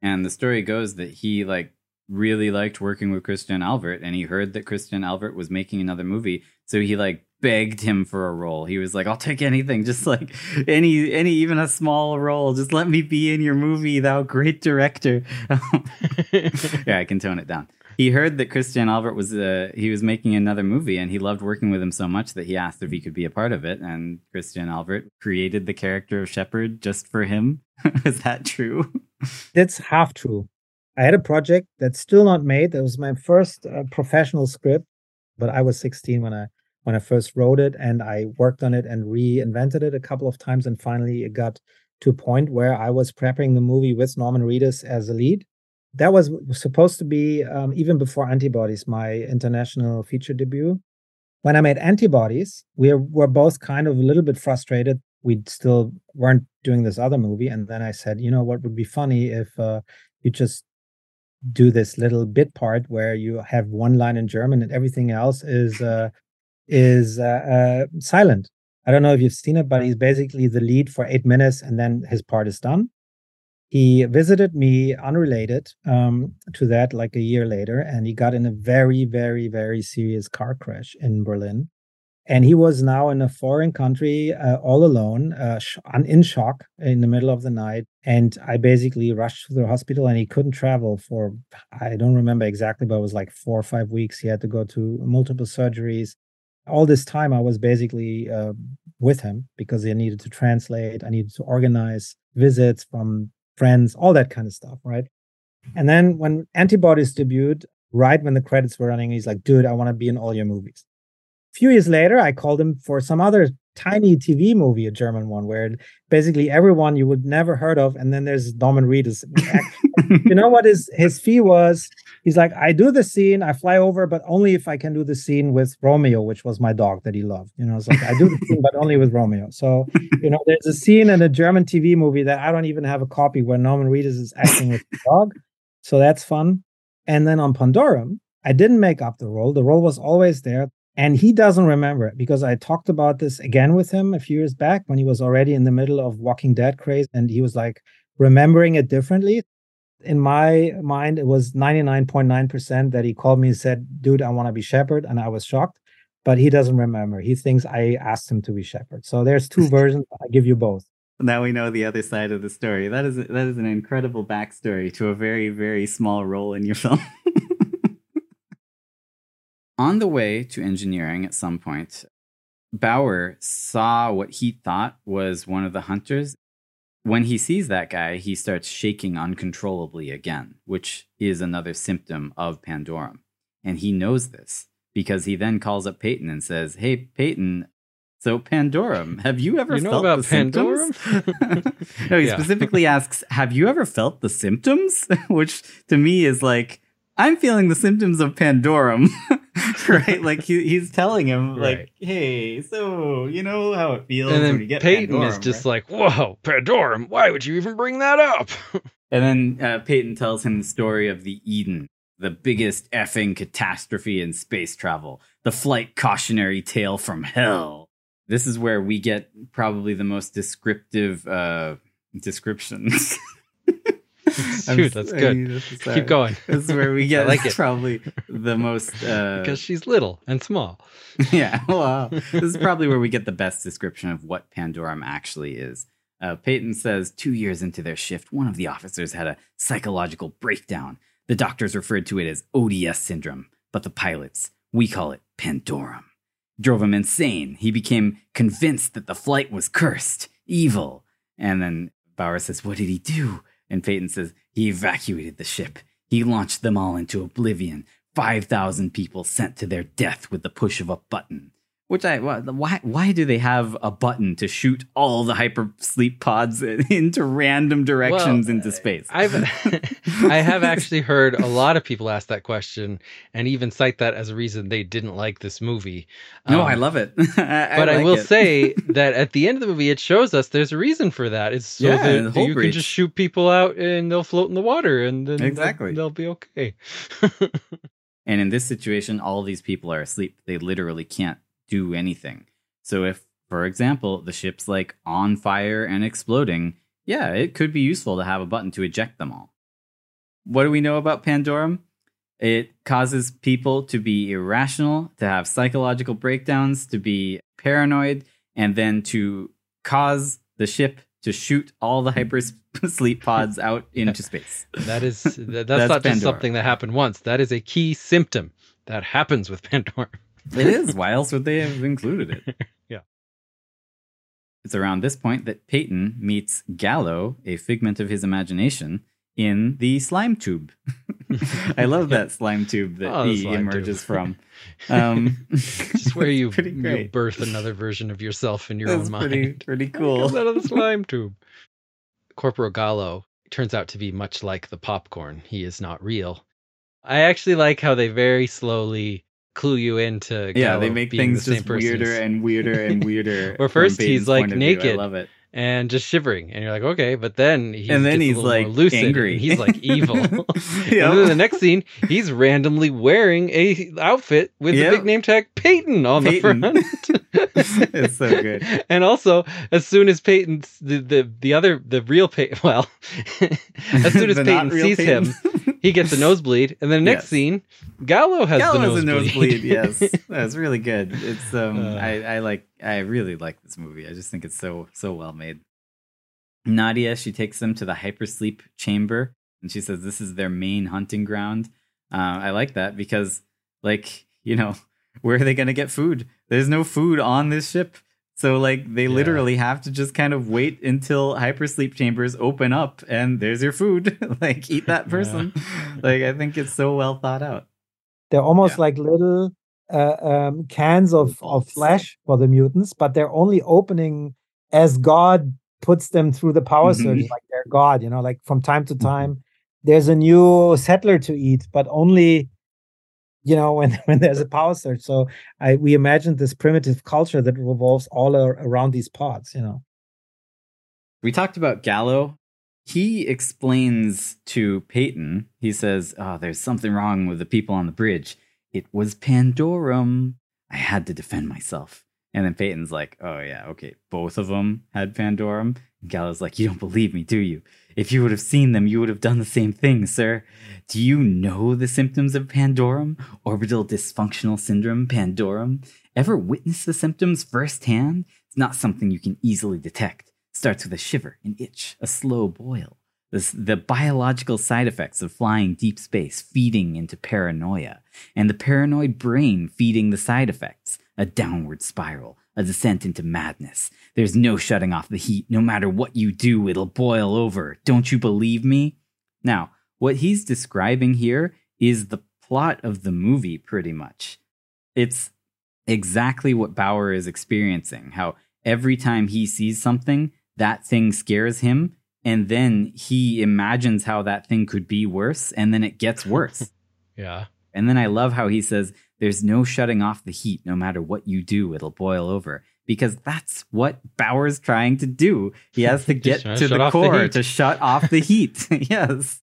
and the story goes that he like really liked working with Christian Alvart, and he heard that Christian Alvart was making another movie, so he like begged him for a role. He was like, "I'll take anything, just like any any even a small role. Just let me be in your movie, thou great director." yeah, I can tone it down. He heard that Christian Alvart was uh, he was making another movie, and he loved working with him so much that he asked if he could be a part of it. And Christian Alvart created the character of Shepard just for him. Is that true? That's half true. I had a project that's still not made. That was my first uh, professional script, but I was 16 when I when I first wrote it, and I worked on it and reinvented it a couple of times, and finally it got to a point where I was prepping the movie with Norman Reedus as a lead. That was supposed to be um, even before Antibodies, my international feature debut. When I made Antibodies, we were both kind of a little bit frustrated. We still weren't doing this other movie, and then I said, you know what would be funny if uh, you just do this little bit part where you have one line in German and everything else is uh, is uh, uh, silent. I don't know if you've seen it, but he's basically the lead for eight minutes, and then his part is done. He visited me unrelated um, to that like a year later, and he got in a very, very, very serious car crash in Berlin. And he was now in a foreign country uh, all alone, uh, sh- in shock in the middle of the night. And I basically rushed to the hospital, and he couldn't travel for, I don't remember exactly, but it was like four or five weeks. He had to go to multiple surgeries. All this time, I was basically uh, with him because I needed to translate, I needed to organize visits from friends, all that kind of stuff, right? And then when Antibodies debuted, right when the credits were running, he's like, dude, I want to be in all your movies. A few years later, I called him for some other tiny TV movie, a German one, where basically everyone you would never heard of, and then there's Norman Reedus. you know what his his fee was? He's like, I do the scene, I fly over, but only if I can do the scene with Romeo, which was my dog that he loved. You know, it's like I do the scene, but only with Romeo. So, you know, there's a scene in a German TV movie that I don't even have a copy where Norman Reedus is acting with the dog. So that's fun. And then on Pandorum, I didn't make up the role. The role was always there. And he doesn't remember it because I talked about this again with him a few years back when he was already in the middle of Walking Dead craze and he was like remembering it differently. In my mind, it was 99.9% that he called me and said, Dude, I want to be Shepherd. And I was shocked, but he doesn't remember. He thinks I asked him to be Shepherd. So there's two versions. I give you both. Now we know the other side of the story. That is that is an incredible backstory to a very very small role in your film. On the way to engineering at some point, Bower saw what he thought was one of the hunters. When he sees that guy, he starts shaking uncontrollably again, which is another symptom of Pandorum. And he knows this because he then calls up Peyton and says, Hey, Peyton, So Pandorum, have you ever You know felt about the symptoms? no, he Yeah. specifically asks, "Have you ever felt the symptoms?" Which to me is like, I'm feeling the symptoms of Pandorum, right? Like he, he's telling him, like, Right. "Hey, so you know how it feels and when then you get Peyton is just right?" like, "Whoa, Pandorum! Why would you even bring that up?" And then uh, Peyton tells him the story of the Eden, the biggest effing catastrophe in space travel, the flight cautionary tale from hell. This is where we get probably the most descriptive uh, descriptions. Shoot, that's good. I- this is, Keep going. This is where we get like it. probably the most. Uh, because she's little and small. yeah, well, this is probably where we get the best description of what Pandorum actually is. Uh, Peyton says two years into their shift, one of the officers had a psychological breakdown. The doctors referred to it as ODS syndrome, but the pilots, we call it Pandorum. Drove him insane. He became convinced that the flight was cursed, evil. And then Bower says, What did he do? And Peyton says, He evacuated the ship. He launched them all into oblivion. 5,000 people sent to their death with the push of a button. Which I why why- do they have a button to shoot all the hypersleep pods into random directions Well, into space? I've I have actually heard a lot of people ask that question and even cite that as a reason they didn't like this movie. no, Um, I love it. I, but I, like will it. say that at the end of the movie, it shows us there's a reason for that. It's so Yeah, the that you breach. can just shoot people out and they'll float in the water and then they'll- Exactly. they'll, be okay. And in this situation, all these people are asleep. They literally can't do anything. So if, for example, the ship's like on fire and exploding, yeah, it could be useful to have a button to eject them all. What do we know about Pandorum? It causes people to be irrational, to have psychological breakdowns, to be paranoid, and then to cause the ship to shoot all the hypersleep pods out into space. That is that, that's, That's not just something that happened once. That is a key symptom that happens with Pandorum. It is. Why else would they have included it? Yeah. It's around this point that Peyton meets Gallo, a figment of his imagination, in the slime tube. I love that slime tube that Oh, he emerges tube. from. Um, Just where you, you birth another version of yourself in your That's own mind. pretty pretty Comes cool. out of the slime tube. Corporal Gallo turns out to be much like the popcorn. He is not real. I actually like how they very slowly clue you into Yeah, they make things the just weirder and weirder and weirder. Where first he's, like, naked. love it. and just shivering, and you're like, okay, but then he And then he's, like, lucid, angry. he's like evil. Yep. And then the next scene, he's randomly wearing a outfit with Yep. the big name tag Peyton on Peyton. the front. It's so good. And also, as soon as Peyton, the the, the other the real Peyton, well, as soon as Peyton sees Peyton. him, he gets a nosebleed, and then the next Yes. scene, Gallo has Gallo the has a nosebleed. nosebleed. Yes, that's really good. It's um, Uh. I I like I really like this movie. I just think it's so so well made. Nadia, she takes them to the hypersleep chamber, and she says this is their main hunting ground. Uh, I like that because, like, you know, where are they going to get food? There's no food on this ship. So like they Yeah. literally have to just kind of wait until hypersleep chambers open up and there's your food. like eat that Yeah. person. like I think it's so well thought out. They're almost Yeah. like little uh, um, cans of, of flesh for the mutants, but they're only opening as God puts them through the power Mhm. surge, like they're God, you know, like from time to time, there's a new settler to eat, but only, you know, when, when there's a power surge. So I we imagined this primitive culture that revolves all ar- around these pods, you know. We talked about Gallo. He explains to Peyton, he says, Oh, there's something wrong with the people on the bridge. It was Pandorum. I had to defend myself. And then Peyton's like, Oh, yeah, okay. Both of them had Pandorum. And Gallo's like, You don't believe me, do you? If you would have seen them, you would have done the same thing, sir. Do you know the symptoms of Pandorum? Orbital dysfunctional syndrome, Pandorum? Ever witness the symptoms firsthand? It's not something you can easily detect. Starts with a shiver, an itch, a slow boil. The biological side effects of flying deep space feeding into paranoia, and the paranoid brain feeding the side effects, a downward spiral, a descent into madness. There's no shutting off the heat. No matter what you do, it'll boil over. Don't you believe me? Now, what he's describing here is the plot of the movie, pretty much. It's exactly what Bower is experiencing. How every time he sees something, that thing scares him. And then he imagines how that thing could be worse. And then it gets worse. yeah. And then I love how he says, There's no shutting off the heat. No matter what you do, it'll boil over. Because that's what Bower's trying to do. He has to get to to the off the core to shut off the heat. yes.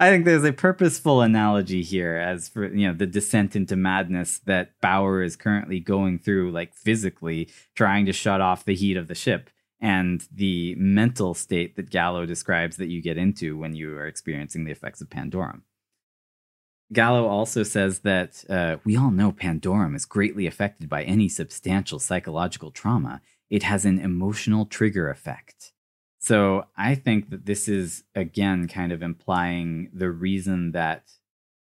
I think there's a purposeful analogy here as for you know the descent into madness that Bower is currently going through, like physically trying to shut off the heat of the ship, and the mental state that Gallo describes that you get into when you are experiencing the effects of Pandorum. Gallo also says that uh, we all know Pandorum is greatly affected by any substantial psychological trauma. It has an emotional trigger effect. So I think that this is, again, kind of implying the reason that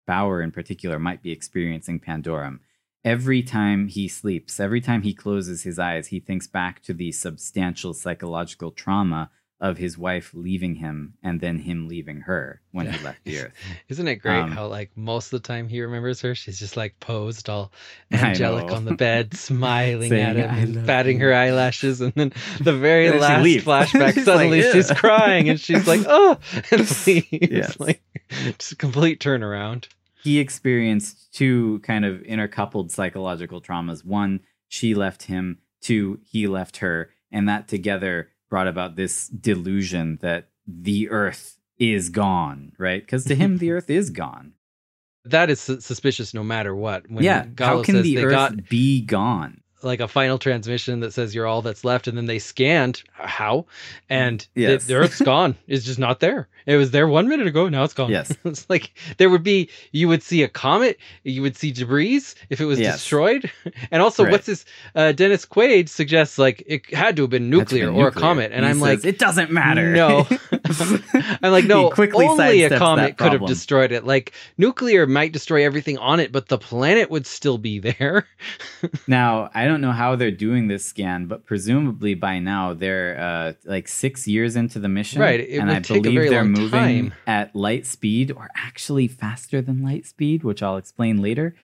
Bower in particular might be experiencing Pandorum. Every time he sleeps, every time he closes his eyes, he thinks back to the substantial psychological trauma of his wife leaving him and then him leaving her when he left the earth. Isn't it great Um, how like most of the time he remembers her, she's just like posed all angelic on the bed, smiling Saying, at him, "I and batting you." her eyelashes, and then the very then last flashback, She's suddenly like, she's crying and she's like, "Oh," and leaves. Yes. Like just a complete turnaround. he experienced two kind of intercoupled psychological traumas. One, she left him. Two, he left her. And that together brought about this delusion that the earth is gone, right? Because to him, the earth is gone. That is su- suspicious, no matter what. When yeah. Gallo How can the they earth got be gone? Like a final transmission that says you're all that's left, and then they scanned how, and Yes. the, the Earth's gone. It's just not there. It was there one minute ago. Now it's gone. Yes. it's like there would be you would see a comet, you would see debris if it was Yes. destroyed, and also Right. what's this? Uh, Dennis Quaid suggests like it had to have been nuclear be or a comet, and He I'm says, like. it doesn't matter. No. I'm like, no, only a comet could have destroyed it. Like, nuclear might destroy everything on it, but the planet would still be there. Now, I don't know how they're doing this scan, but presumably by now they're uh, like six years into the mission. Right, it and I believe they're moving time. at light speed or actually faster than light speed, which I'll explain later.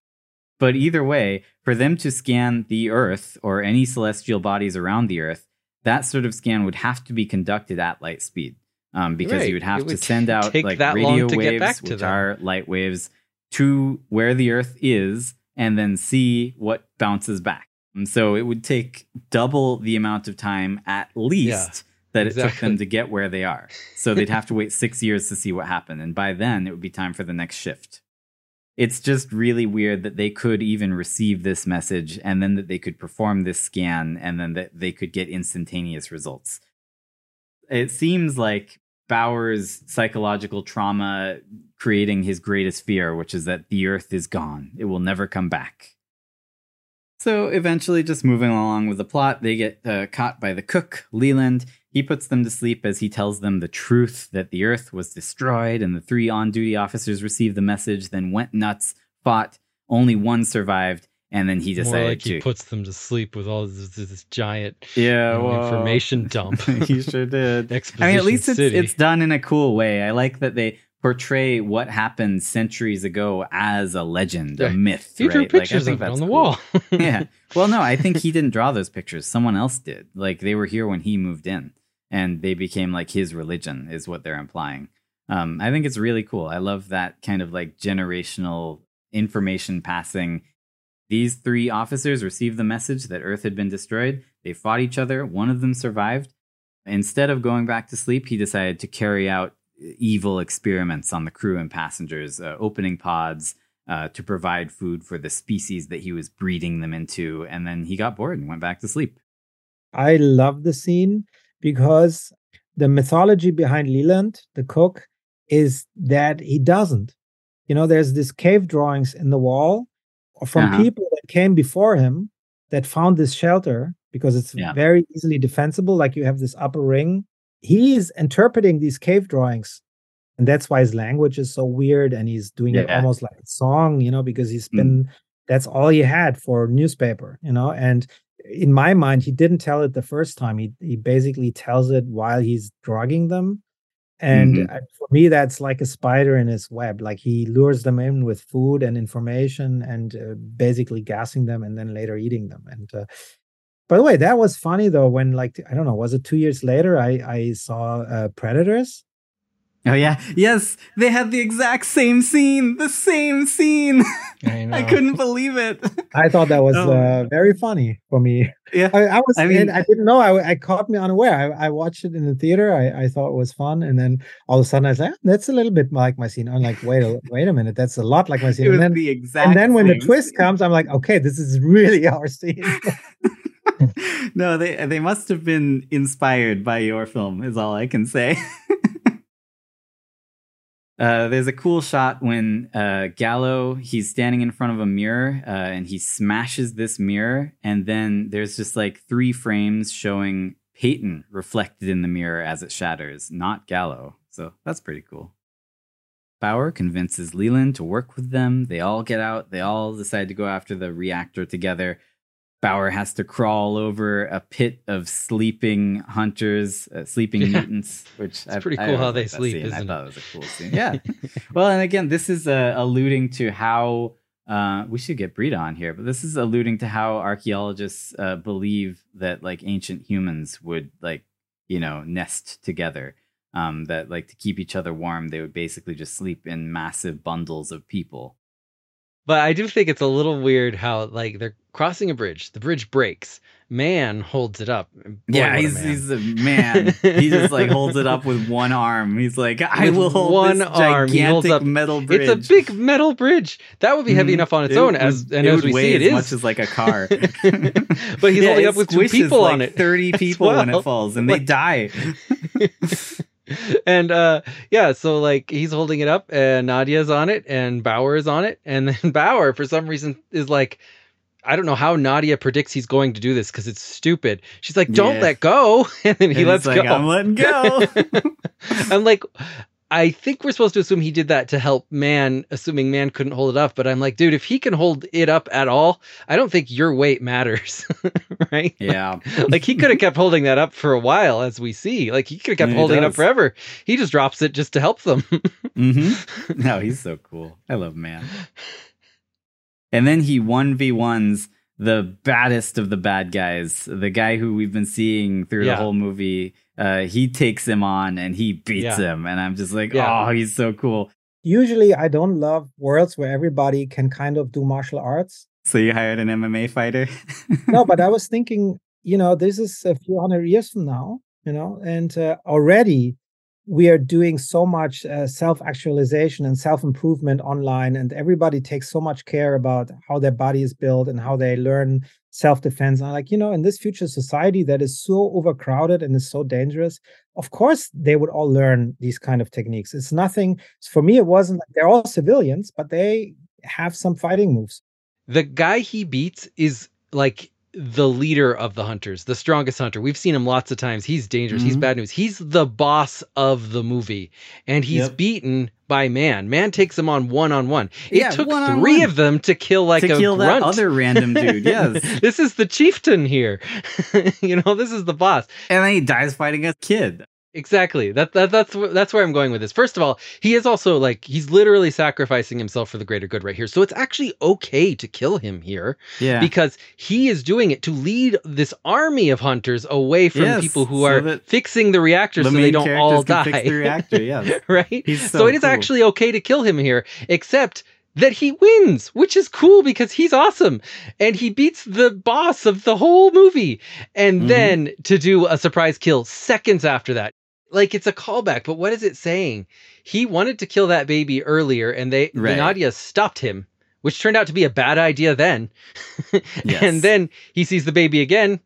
But either way, for them to scan the Earth or any celestial bodies around the Earth, that sort of scan would have to be conducted at light speed. Um, because Right, you would have to send out like radio waves, back to which them. are light waves, to where the Earth is, and then see what bounces back. And so it would take double the amount of time at least that it took them to get where they are. So they'd have to wait six years to see what happened. And by then, it would be time for the next shift. It's just really weird that they could even receive this message and then that they could perform this scan and then that they could get instantaneous results. It seems like Bower's psychological trauma creating his greatest fear, which is that the earth is gone. It will never come back. So eventually, just moving along with the plot, they get uh, caught by the cook, Leland. He puts them to sleep as he tells them the truth that the Earth was destroyed, and the three on duty officers received the message, then went nuts, fought. Only one survived, and then he decided More like to. he puts them to sleep with all this, this, giant yeah, you know, well, information dump. he sure did. I mean, at least it's city. it's done in a cool way. I like that they portray what happened centuries ago as a legend, Yeah. a myth. he drew right? Pictures think of it on the cool. wall. yeah. Well, no, I think he didn't draw those pictures. Someone else did. Like they were here when he moved in, and they became like his religion, is what they're implying. Um, I think it's really cool. I love that kind of like generational information passing. These three officers received the message that Earth had been destroyed. They fought each other. One of them survived. Instead of going back to sleep, he decided to carry out evil experiments on the crew and passengers, uh, opening pods, uh, to provide food for the species that he was breeding them into. And then he got bored and went back to sleep. I love the scene because the mythology behind Leland, the cook, is that he doesn't. You know, there's this cave drawings in the wall from Uh-huh. people that came before him that found this shelter because it's Yeah. very easily defensible. Like you have this upper ring. He's interpreting these cave drawings. And that's why his language is so weird. And he's doing it almost like a song, you know, because he's been, that's all he had for newspaper, you know. And in my mind, he didn't tell it the first time. He he basically tells it while he's drugging them. And mm-hmm. for me, that's like a spider in his web. Like he lures them in with food and information and uh, basically gassing them and then later eating them. And uh, by the way, that was funny though, when like, I don't know, was it two years later? I, I saw uh, Predators Oh yeah, yes, they had the exact same scene, the same scene. I, I couldn't believe it. I thought that was oh. uh, very funny for me. Yeah, I, I was. I mean, I didn't know. I, I caught me unaware. I, I watched it in the theater. I, I thought it was fun, and then all of a sudden I was like, "That's a little bit like my scene." I'm like, "Wait, a, wait a minute, that's a lot like my scene." and then, the exact. And then when the twist scene. comes, I'm like, "Okay, this is really our scene." no, they they must have been inspired by your film. Is all I can say. Uh, there's a cool shot when uh, Gallo he's standing in front of a mirror uh, and he smashes this mirror, and then there's just like three frames showing Peyton reflected in the mirror as it shatters, not Gallo. So that's pretty cool. Bower convinces Leland to work with them. They all get out. They all decide to go after the reactor together. Bower has to crawl over a pit of sleeping hunters, uh, sleeping yeah. mutants, which it's pretty cool how they sleep. Isn't I thought it was a cool scene. Yeah. well, and again, this is uh, alluding to how uh, we should get Brita on here, but this is alluding to how archaeologists uh, believe that like ancient humans would like you know nest together. Um, that like to keep each other warm, they would basically just sleep in massive bundles of people. But I do think it's a little weird how like they're crossing a bridge. The bridge breaks. Man holds it up. Boy, yeah, he's a he's a man. he just like holds it up with one arm. He's like, I with will hold one arm. He holds up metal bridge. It's a big metal bridge. That would be heavy mm-hmm. enough on its it own. Would, as and as we see, it as is much as like a car. but he's yeah, holding up with two people like on it. Thirty people well. when it falls, and they die and uh yeah so like he's holding it up and nadia's on it and bower is on it and then bower for some reason is like I don't know how Nadia predicts he's going to do this because it's stupid. She's like, "Don't let go," and then he and lets like, go. I'm letting go. I'm like, I think we're supposed to assume he did that to help man, assuming man couldn't hold it up. But I'm like, dude, if he can hold it up at all, I don't think your weight matters, right? Yeah. Like, like he could have kept holding that up for a while, as we see. Like he could have kept holding it up forever. He just drops it just to help them. mm-hmm. No, he's so cool. I love man. And then he one v ones the baddest of the bad guys, the guy who we've been seeing through yeah. the whole movie uh, he takes him on and he beats yeah. him, and I'm just like, yeah. oh, he's so cool. Usually, I don't love worlds where everybody can kind of do martial arts. So you hired an MMA fighter? no, but I was thinking, you know, this is a few hundred years from now, you know, and uh, already we are doing so much uh, self actualization and self improvement online, and everybody takes so much care about how their body is built and how they learn self defense. And like, you know, in this future society that is so overcrowded and is so dangerous, of course, they would all learn these kind of techniques. It's nothing, for me, it wasn't, Like, they're all civilians, but they have some fighting moves. The guy he beats is like the leader of the hunters, the strongest hunter. We've seen him lots of times. He's dangerous. Mm-hmm. He's bad news. He's the boss of the movie, and he's yep. beaten by man. Man takes him on one on one. It yeah, took three of them to kill like to a kill grunt. that other random dude. Yes, this is the chieftain here. you know, this is the boss, and then he dies fighting a kid. Exactly. That, that that's that's where I'm going with this. First of all, he is also like he's literally sacrificing himself for the greater good right here. So it's actually okay to kill him here. Yeah. Because he is doing it to lead this army of hunters away from yes, people who so are fixing the reactor the so they don't all die. Fix the reactor, yeah. right? So, so, it is cool. actually okay to kill him here, except that he wins, which is cool because he's awesome. And he beats the boss of the whole movie. And mm-hmm. then to do a surprise kill seconds after that like it's a callback, but what is it saying? He wanted to kill that baby earlier, and they right. Nadia stopped him, which turned out to be a bad idea then. yes. And then he sees the baby again,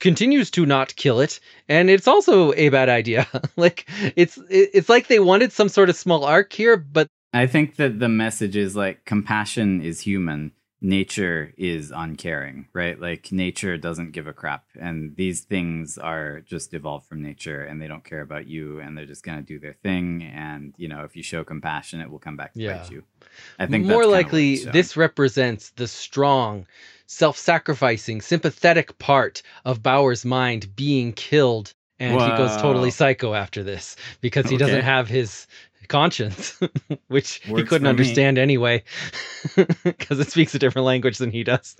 continues to not kill it, and it's also a bad idea. like it's it's like they wanted some sort of small arc here, but I think that the message is like compassion is human nature is uncaring, right? Like nature doesn't give a crap. And these things are just evolved from nature and they don't care about you and they're just going to do their thing. And, you know, if you show compassion, it will come back to yeah. bite you. I think more likely this represents the strong, self sacrificing, sympathetic part of Bower's mind being killed and he goes totally psycho after this because he doesn't have his conscience, which he couldn't for me. understand anyway because it speaks a different language than he does.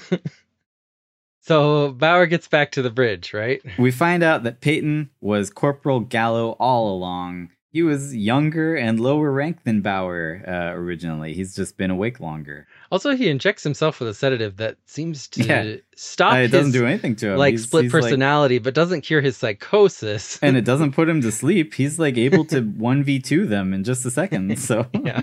so Bower gets back to the bridge, right? We find out that Peyton was Corporal Gallo all along. He was younger and lower rank than Bower uh, originally. He's just been awake longer. Also, he injects himself with a sedative that seems to Yeah. stop Uh, it his doesn't do anything to him. like He's- split he's like- personality, but doesn't cure his psychosis. and it doesn't put him to sleep. He's like able to 1v2 them in just a second. So Yeah.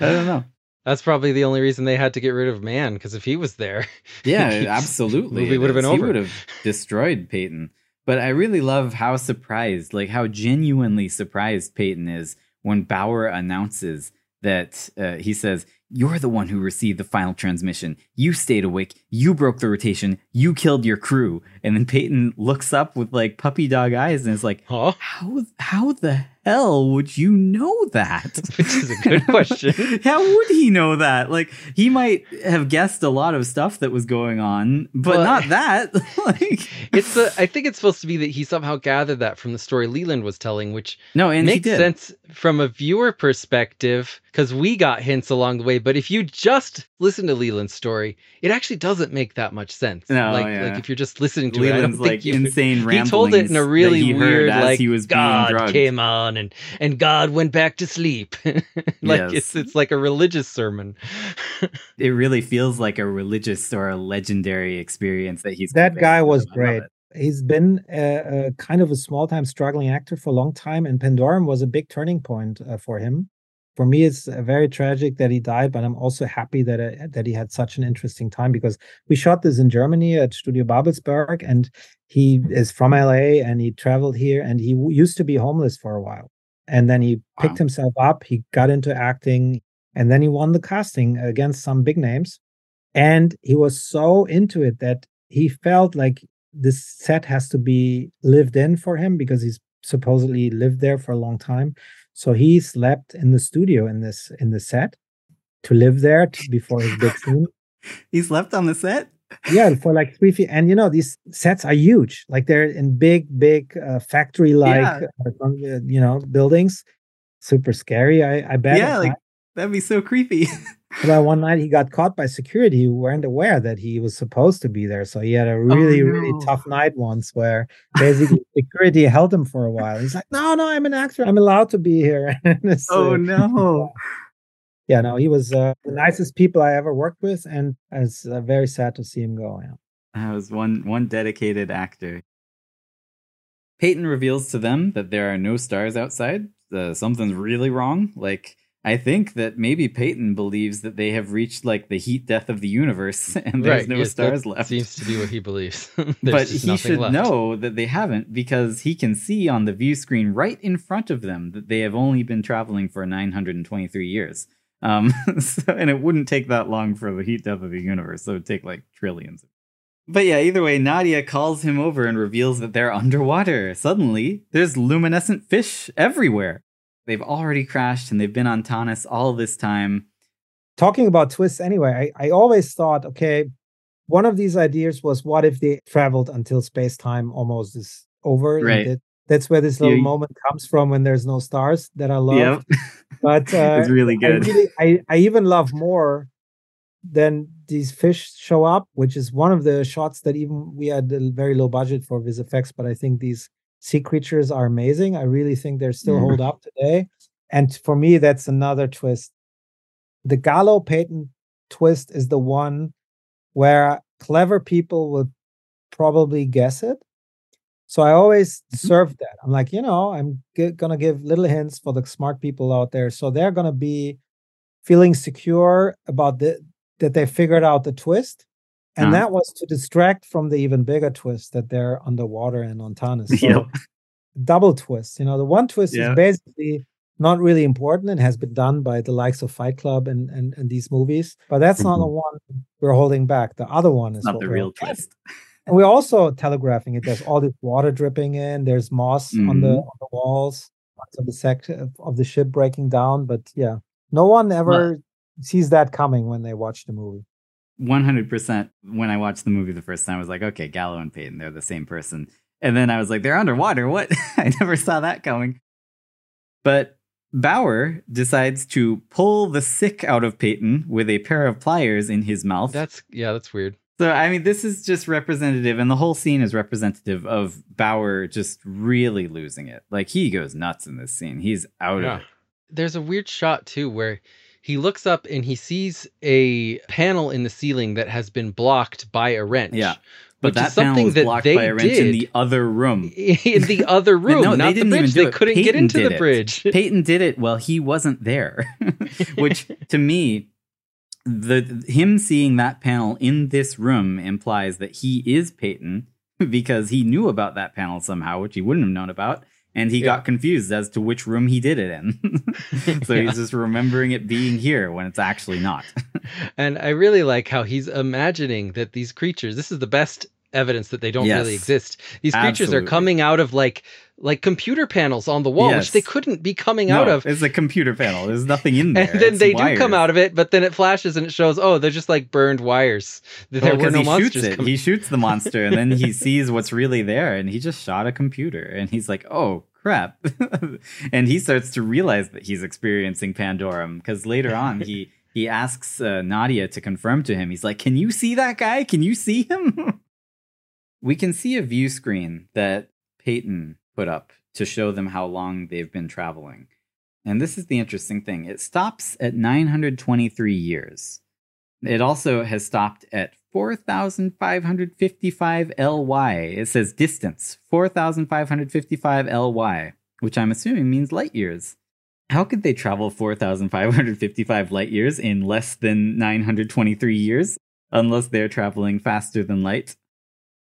I don't know. That's probably the only reason they had to get rid of Man, because if he was there, Yeah, absolutely. movie would have been over. He would have destroyed Peyton. But I really love how surprised, like how genuinely surprised Peyton is when Bower announces that uh, he says, You're the one who received the final transmission. You stayed awake. You broke the rotation. You killed your crew. And then Payton looks up with like puppy dog eyes and is like, huh? How, how the hell would you know that? Which is a good question. How would he know that? Like he might have guessed a lot of stuff that was going on, but not that. like It's the. I think it's supposed to be that he somehow gathered that from the story Leland was telling, which no, and makes sense from a viewer perspective because we got hints along the way. But if you just listen to Leland's story, it actually doesn't make that much sense. No, like, yeah. like if you're just listening to it, I Leland's don't think like you, insane ramblings. he told it in a really he heard weird, as like he was God being came on and and God went back to sleep. like Yes. it's it's like a religious sermon. It really feels like a religious or a legendary experience that he's. That guy was great. He's been a, a kind of a small time struggling actor for a long time, and Pandorum was a big turning point uh, for him. For me, it's uh, very tragic that he died, but I'm also happy that uh, that he had such an interesting time because we shot this in Germany at Studio Babelsberg, and he is from LA and he traveled here, and he used to be homeless for a while, and then he picked Wow. himself up. He got into acting, and then he won the casting against some big names, and he was so into it that he felt like this set has to be lived in for him because he's supposedly lived there for a long time. So he slept in the studio in this in the set to live there to, before his big scene. He slept on the set. Yeah, for like three feet. And you know these sets are huge. Like they're in big, big uh, factory-like, Yeah. uh, you know, buildings. Super scary. I I bet. Yeah, like that'd be so creepy. Well, one night he got caught by security who weren't aware that he was supposed to be there. So he had a really, really no. tough night once where basically security held him for a while. He's like, no, no, I'm an actor. I'm allowed to be here. And it's, oh uh, no. Yeah, no, he was uh, the nicest people I ever worked with. And it's uh, very sad to see him go. Yeah. That was one one dedicated actor. Payton reveals to them that there are no stars outside. Uh, something's really wrong. Like I think that maybe Payton believes that they have reached like the heat death of the universe and there's no yes, stars that left. Seems to be what he believes. But he should left. know that they haven't because he can see on the view screen right in front of them that they have only been traveling for 923 years. Um, so, and it wouldn't take that long for the heat death of the universe. So it would take like trillions. But yeah, either way, Nadia calls him over and reveals that they're underwater. Suddenly, there's luminescent fish everywhere. They've already crashed and they've been on Tanis all this time. Talking about twists anyway, I, I always thought, okay, one of these ideas was what if they traveled until space time almost is over? Right. that- that's where this little Yeah. moment comes from when there's no stars that I love. Yep. But uh, it's really I, good. really, I, I even love more than these fish show up, which is one of the shots that even we had a very low budget for vis effects. But I think these sea creatures are amazing. I really think they're still Mhm. hold up today. And for me, that's another twist. The Gallo Payton twist is the one where clever people will probably guess it. So I always Mhm. serve that. I'm like, you know, I'm g- gonna give little hints for the smart people out there, so they're gonna be feeling secure about the that they figured out the twist, and Uh-huh. that was to distract from the even bigger twist that they're underwater and on Tanis. So Yep. double twist. You know, the one twist Yeah. is basically not really important and has been done by the likes of Fight Club and and, and these movies, but that's not the one we're holding back. The other one is not what the we're- real twist. and we're also telegraphing it. There's all this water dripping in. There's moss on the on the walls of the sec of of the ship breaking down. But yeah, no one ever sees that coming when they watch the movie. One hundred percent. When I watched the movie the first time, I was like, okay, Gallo and Payton, they're the same person. And then I was like, they're underwater. What? I never saw that coming. But Bower decides to pull the sick out of Payton with a pair of pliers in his mouth. That's yeah, that's weird. So I mean, this is just representative, and the whole scene is representative of Bower just really losing it. Like he goes nuts in this scene. He's out Yeah. of it. There's a weird shot too where he looks up and he sees a panel in the ceiling that has been blocked by a wrench. Yeah. But that panel something was that blocked they by a wrench in the other room. in the other room, No, they not the didn't even bridge. do They it. couldn't get into the it. bridge. Payton did it while he wasn't there, which to me, the him seeing that panel in this room implies that he is Payton because he knew about that panel somehow, which he wouldn't have known about, and he Yeah. got confused as to which room he did it in. so Yeah. he's just remembering it being here when it's actually not. And I really like how he's imagining that these creatures, this is the best evidence that they don't Yes. really exist. These creatures Absolutely. are coming out of like like computer panels on the wall, Yes. which they couldn't be coming no, out of. it's a computer panel. There's nothing in there. And then It's they do come out of it, but then it flashes and it shows, oh, they're just like burned wires. There Well, were no he monsters. shoots it. He shoots the monster, and then he sees what's really there, and he just shot a computer, and he's like, "Oh crap!" and he starts to realize that he's experiencing Pandorum because later on he he asks uh, Nadia to confirm to him. He's like, "Can you see that guy? Can you see him?" we can see a view screen that Payton put up to show them how long they've been traveling. And this is the interesting thing. It stops at 923 years. It also has stopped at 4,555 ly. It says distance 4,555 ly, which I'm assuming means light years. How could they travel 4,555 light years in less than 923 years? Unless they're traveling faster than light.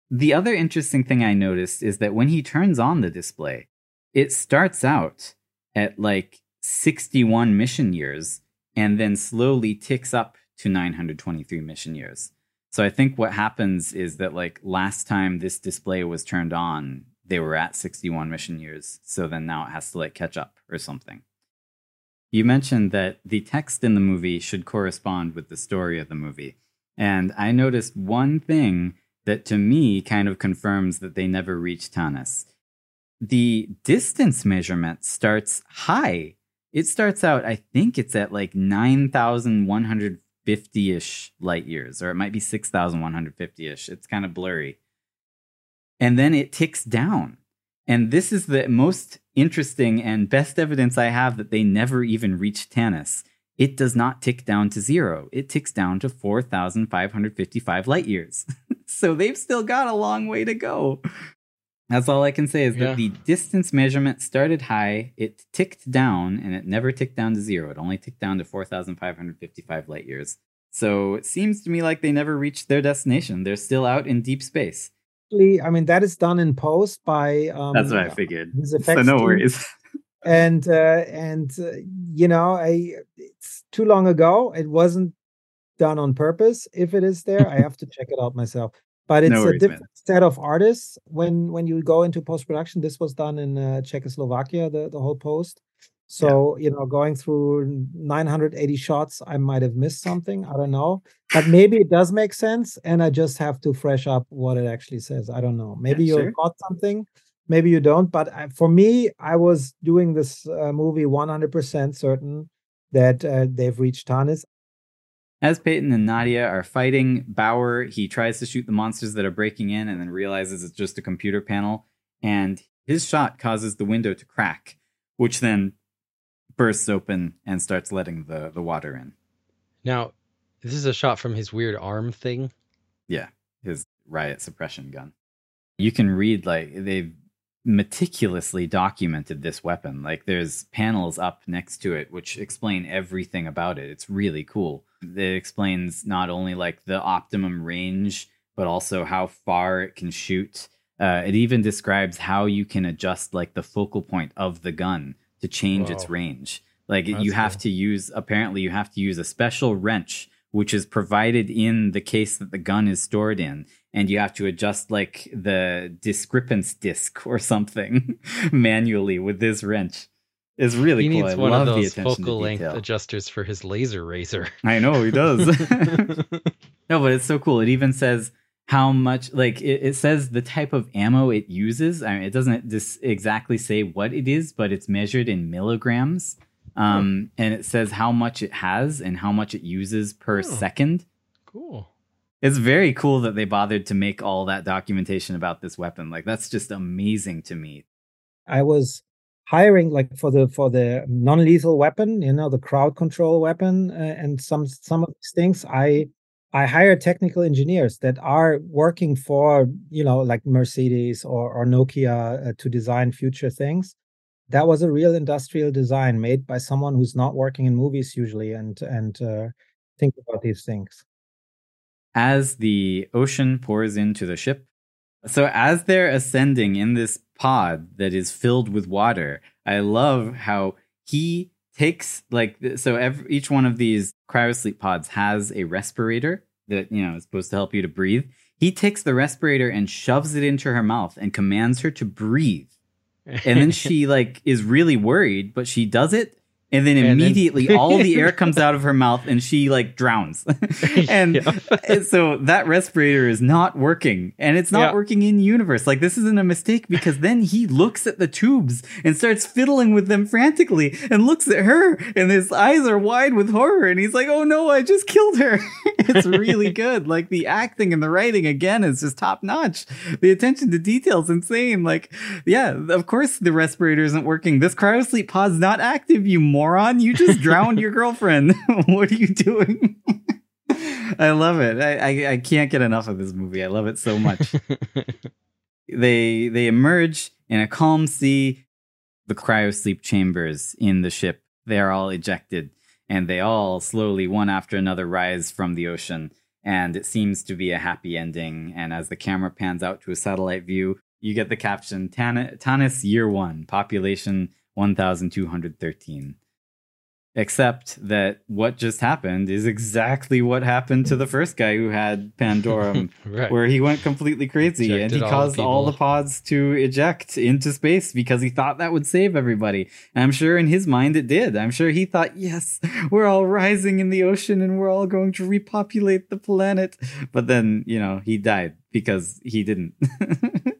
The other interesting thing I noticed is that when he turns on the display, it starts out at like 61 mission years and then slowly ticks up to 923 mission years. So I think what happens is that like last time this display was turned on, they were at 61 mission years. So then now it has to like catch up or something. You mentioned that the text in the movie should correspond with the story of the movie. And I noticed one thing that to me kind of confirms that they never reached Tanis. The distance measurement starts high. It starts out, I think it's at like 9,150 ish light years, or it might be 6,150 ish. It's kind of blurry. And then it ticks down. And this is the most interesting and best evidence I have that they never even reached Tanis. It does not tick down to zero. It ticks down to 4,555 light years. so they've still got a long way to go. That's all I can say is Yeah. that the distance measurement started high, it ticked down, and it never ticked down to zero. It only ticked down to 4,555 light years. So it seems to me like they never reached their destination. They're still out in deep space. I mean that is done in post by um That's what I figured. his So effects no team. worries. And uh, and uh, you know I it's too long ago. It wasn't done on purpose. If it is there, I have to check it out myself. But it's No a worries, man. different set of artists. When when you go into post production, this was done in uh, Czechoslovakia. The the whole post. So you know, going through 980 shots, I might have missed something. I don't know, but maybe it does make sense, and I just have to fresh up what it actually says. I don't know. Maybe Yeah, you sure. got something maybe you don't but I, for me i was doing this uh, movie 100% certain that uh, they've reached tanis As Payton and Nadia are fighting, Bower he tries to shoot the monsters that are breaking in and then realizes it's just a computer panel and his shot causes the window to crack, which then bursts open and starts letting the, the water in. Now, this is a shot from his weird arm thing. Yeah, his riot suppression gun. You can read like they've meticulously documented this weapon. Like there's panels up next to it which explain everything about it. It's really cool. It explains not only like the optimum range, but also how far it can shoot. Uh, it even describes how you can adjust like the focal point of the gun to change its range. Like That's you have cool. to use apparently you have to use a special wrench which is provided in the case that the gun is stored in and you have to adjust like the discrepance disc or something manually with this wrench. It's really he cool. needs I one love of those focal length adjusters for his laser razor. I know he does. no, but it's so cool. It even says how much like it, it, says the type of ammo it uses I mean, it doesn't just exactly say what it is but it's measured in milligrams um, and it says how much it has and how much it uses per oh, second. Cool. It's very cool that they bothered to make all that documentation about this weapon. Like that's just amazing to me. I was hiring like for the for the non-lethal weapon you know the crowd control weapon uh, and some some of these things. I I hire technical engineers that are working for, you know, like Mercedes or, or Nokia uh, to design future things. That was a real industrial design made by someone who's not working in movies usually and and uh, think about these things. As the ocean pours into the ship, so as they're ascending in this pod that is filled with water, I love how he takes like so every, each one of these cryosleep pods has a respirator that you know is supposed to help you to breathe he takes the respirator and shoves it into her mouth and commands her to breathe and then she like is really worried but she does it and then and immediately then... all the air comes out of her mouth and she like drowns. And, and, so that respirator is not working. And it's not yeah. working in universe. Like this isn't a mistake because then he looks at the tubes and starts fiddling with them frantically and looks at her and his eyes are wide with horror and he's like oh no i just killed her. It's really good. Like the acting and the writing again is just top notch the attention to detail is insane. Like yeah of course the respirator isn't working. This cryosleep pod's not active you moron. You just drowned your girlfriend. what are you doing? I love it. I, I, I can't get enough of this movie. I love it so much. they they emerge in a calm sea. The cryosleep chambers in the ship they are all ejected, and they all slowly, one after another, rise from the ocean. And it seems to be a happy ending. And as the camera pans out to a satellite view, you get the caption Tan- Tanis Year One, population 1,213. Except that what just happened is exactly what happened to the first guy who had Pandorum, right. where he went completely crazy Ejected and he caused all, all the pods to eject into space because he thought that would save everybody. And I'm sure in his mind it did. I'm sure he thought, yes, we're all rising in the ocean and we're all going to repopulate the planet. But then, you know, he died because he didn't. and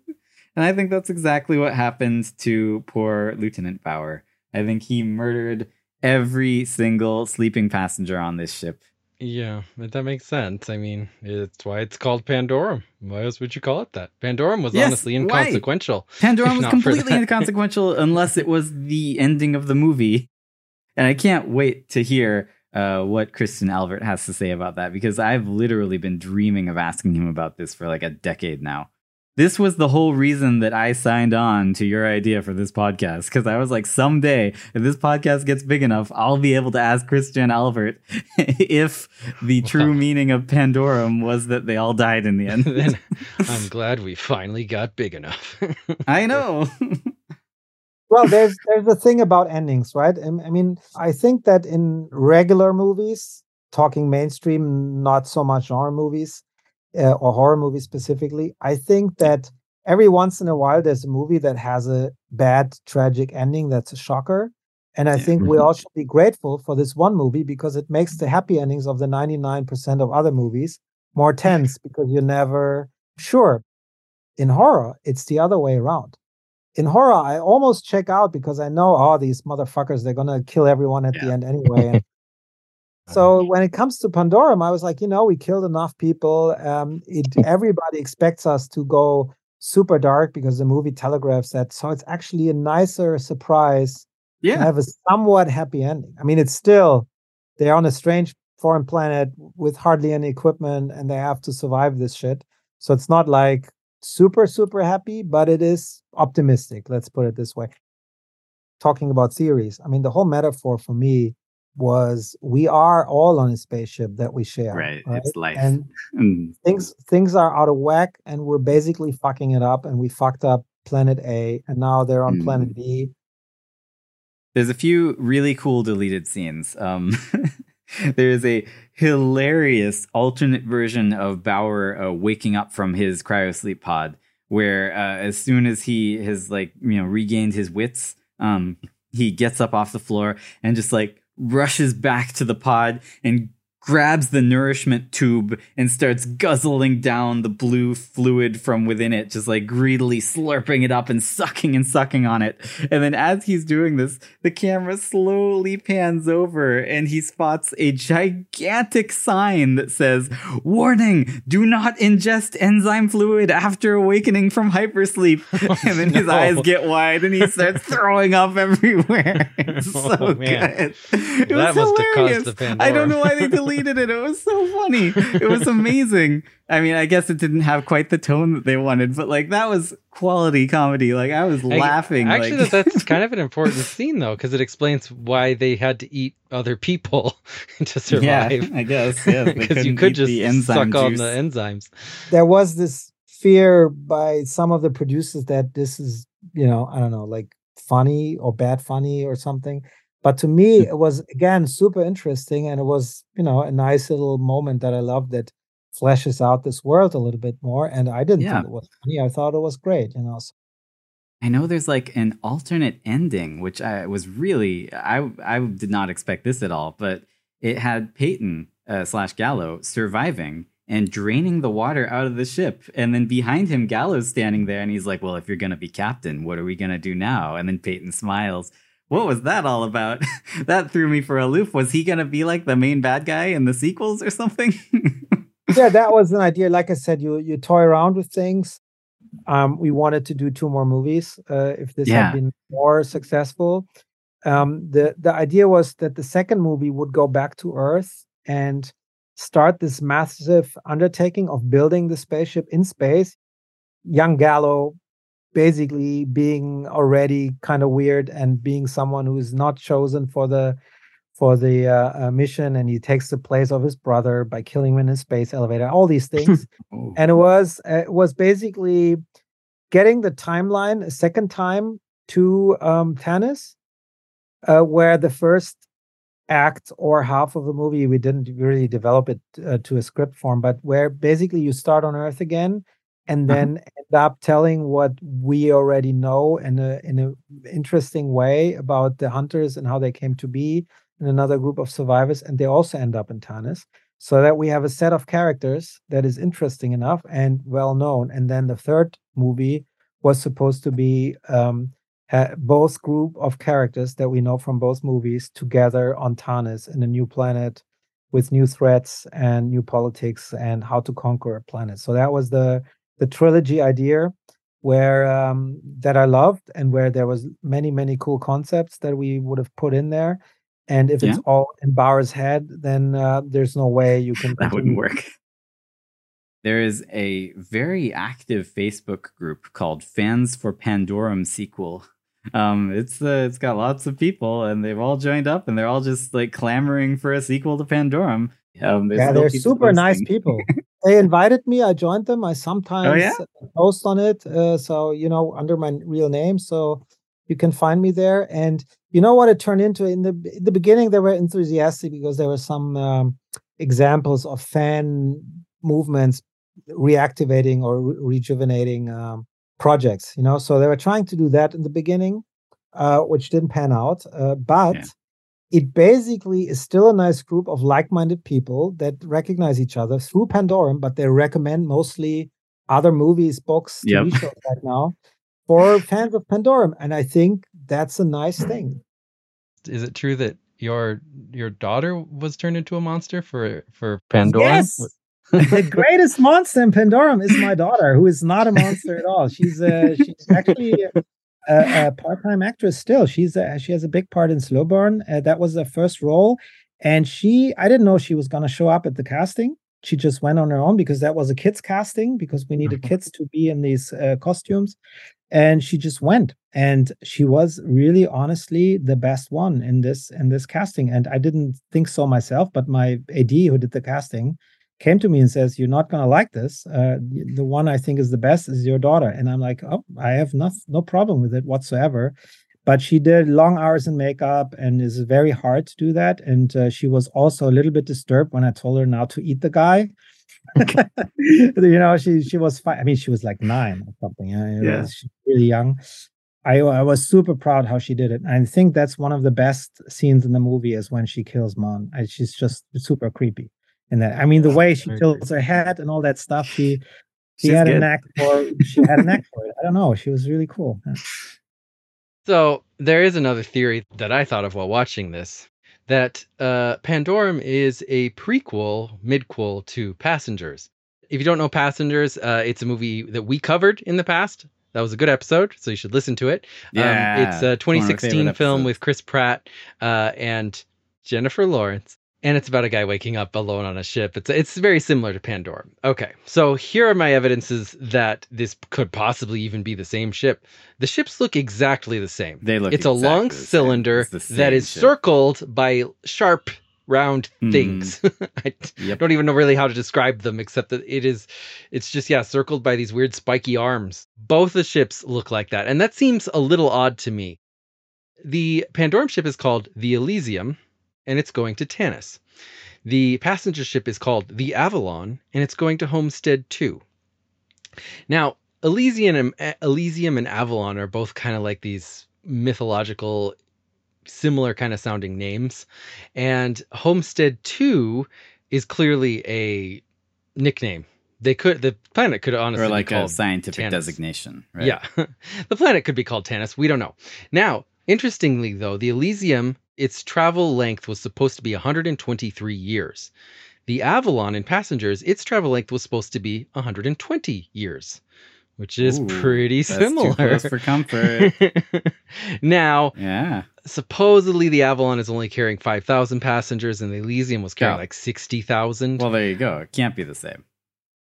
I think that's exactly what happened to poor Lieutenant Bower. I think he murdered every single sleeping passenger on this ship. Yeah, that makes sense. I mean, it's why it's called Pandorum. Why else would you call it that? Pandorum was yes, honestly inconsequential. Why? Pandorum was completely inconsequential unless it was the ending of the movie. And I can't wait to hear uh, what Christian Alvart has to say about that because I've literally been dreaming of asking him about this for like a decade now this was the whole reason that I signed on to your idea for this podcast because I was like, someday, if this podcast gets big enough, I'll be able to ask Christian Alvart if the true meaning of Pandorum was that they all died in the end. then I'm glad we finally got big enough. I know. well, there's there's the thing about endings, right? I mean, I think that in regular movies, talking mainstream, not so much horror movies, uh, or horror movies specifically. I think that every once in a while there's a movie that has a bad tragic ending that's a shocker. And I think we mm-hmm. all should be grateful for this one movie because it makes the happy endings of the 99% of other movies more tense because you're never sure. In horror, it's the other way around. In horror, I almost check out because I know, oh, these motherfuckers, they're going to kill everyone at yeah. the end anyway. So when it comes to Pandorum, I was like, you know, we killed enough people. Um, it, everybody expects us to go super dark because the movie telegraphs that. So it's actually a nicer surprise yeah. to have a somewhat happy ending. I mean, it's still they're on a strange foreign planet with hardly any equipment and they have to survive this shit. So it's not like super super happy, but it is optimistic. Let's put it this way. Talking about theories, I mean, the whole metaphor for me was we are all on a spaceship that we share. Right. right? It's life. And mm. things things are out of whack and we're basically fucking it up and we fucked up planet A and now they're on mm. planet B. There's a few really cool deleted scenes. Um there is a hilarious alternate version of Bower uh, waking up from his cryosleep pod where uh, as soon as he has like, you know, regained his wits, um he gets up off the floor and just like rushes back to the pod and grabs the nourishment tube and starts guzzling down the blue fluid from within it, just like greedily slurping it up and sucking and sucking on it. And then as he's doing this, the camera slowly pans over and he spots a gigantic sign that says, Warning, do not ingest enzyme fluid after awakening from hypersleep. Oh, and then his no. eyes get wide and he starts throwing up everywhere. It's so Oh, man. good. It That was must have hilarious. caused a I don't know why they deleted it. It was so funny. It was amazing. I mean, I guess it didn't have quite the tone that they wanted, but like that was quality comedy. Like I was I- laughing. Actually, like, that's kind of an important scene though, because it explains why they had to eat other people to survive. Yeah, I guess. Yeah, because you couldn't could eat just the enzyme suck on the enzymes. there was this fear by some of the producers that this is you know i don't know like funny or bad funny or something but to me Hmm. it was again super interesting and it was you know a nice little moment that i loved that fleshes out this world a little bit more and i didn't Yeah. think it was funny i thought it was great you know so I know there's like an alternate ending, which I was really I I did not expect this at all, but it had Payton uh, slash Gallo surviving and draining the water out of the ship, and then behind him Gallo's standing there, and he's like, "Well, if you're gonna be captain, what are we gonna do now?" And then Payton smiles. What was that all about? that threw me for a loop. Was he gonna be like the main bad guy in the sequels or something? yeah that was an idea like i said you you toy around with things um we wanted to do two more movies uh if this Yeah. had been more successful um the the idea was that the second movie would go back to earth and start this massive undertaking of building the spaceship in space young gallo basically being already kind of weird and being someone who is not chosen for the for the uh, uh, mission and he takes the place of his brother by killing him in a space elevator all these things Oh. and it was uh, it was basically getting the timeline a second time to um Tanis, uh, where the first act or half of the movie we didn't really develop it uh, to a script form but where basically you start on earth again and Uh-huh. then end up telling what we already know in a in a interesting way about the hunters and how they came to be and another group of survivors and they also end up in Tanis so that we have a set of characters that is interesting enough and well known. And then the third movie was supposed to be um, both group of characters that we know from both movies together on Tanis in a new planet with new threats and new politics and how to conquer a planet. So that was the the trilogy idea where um, that I loved and where there was many many cool concepts that we would have put in there. And if it's all in Bower's head, then uh, there's no way you can. that wouldn't work. There is a very active Facebook group called Fans for Pandorum Sequel. Um, it's uh, it's got lots of people, and they've all joined up, and they're all just like clamoring for a sequel to Pandorum. Um, Yeah, still they're people super nice people. they invited me. I joined them. I sometimes Oh, yeah? post on it. Uh, so you know, under my real name, so you can find me there. And you know what it turned into in the in the beginning? They were enthusiastic because there were some um, examples of fan movements reactivating or re- rejuvenating um, projects. You know, so they were trying to do that in the beginning, uh, which didn't pan out. Uh, but Yeah. It basically is still a nice group of like-minded people that recognize each other through Pandorum, but they recommend mostly other movies, books, TV Yep. shows right now for fans of Pandorum, and I think that's a nice thing. Is it true that your your daughter was turned into a monster for for Pandora? Yes, the greatest monster in Pandorum is my daughter, who is not a monster at all. She's uh, she's actually a, a part-time actress still. She's a, she has a big part in Slow Burn. Uh, that was her first role, and she I didn't know she was going to show up at the casting. She just went on her own because that was a kids casting because we needed kids to be in these uh, costumes, and she just went. And she was really, honestly, the best one in this in this casting. And I didn't think so myself, but my AD who did the casting came to me and says, "You're not going to like this. Uh, the one I think is the best is your daughter." And I'm like, "Oh, I have no no problem with it whatsoever." But she did long hours in makeup and is very hard to do that. And uh, she was also a little bit disturbed when I told her now to eat the guy. you know, she she was fine. I mean, she was like nine or something. You know, Yeah. she's really young. I I was super proud how she did it. I think that's one of the best scenes in the movie is when she kills Manh. And she's just super creepy. And that I mean the way she tilts her head and all that stuff, she she She's had good. an act for she had an act for it. I don't know. She was really cool. Yeah. So there is another theory that I thought of while watching this that uh, Pandorum is a prequel, midquel to Passengers. If you don't know Passengers, uh, it's a movie that we covered in the past. That was a good episode, so you should listen to it. Yeah, um, it's a it's one of my 2016 film episodes. with Chris Pratt uh, and Jennifer Lawrence, and it's about a guy waking up alone on a ship. It's it's very similar to Pandora. Okay, so here are my evidences that this could possibly even be the same ship. The ships look exactly the same. They look It's a long cylinder same is ship. circled by sharp, round Mhm. things. I Yep. don't even know really how to describe them, except that it is, it's just yeah, circled by these weird spiky arms. Both the ships look like that, and that seems a little odd to me. The Pandorum ship is called the Elysium, and it's going to Tanis. The passenger ship is called the Avalon, and it's going to Homestead 2. Now, Elysium and, eh, Elysium and Avalon are both kind of like these mythological, similar kind of sounding names. And Homestead 2 is clearly a nickname. They could the planet could honestly or like be a scientific Tanis. designation, right? yeah. the planet could be called Tanis. We don't know. Now, interestingly, though, the Elysium, its travel length was supposed to be 123 years. The Avalon and passengers, its travel length was supposed to be 120 years, which is Ooh, pretty that's too similar. close for comfort. now, yeah. supposedly the Avalon is only carrying 5,000 passengers and the Elysium was carrying Yeah. like 60,000. Well, there you go. It can't be the same.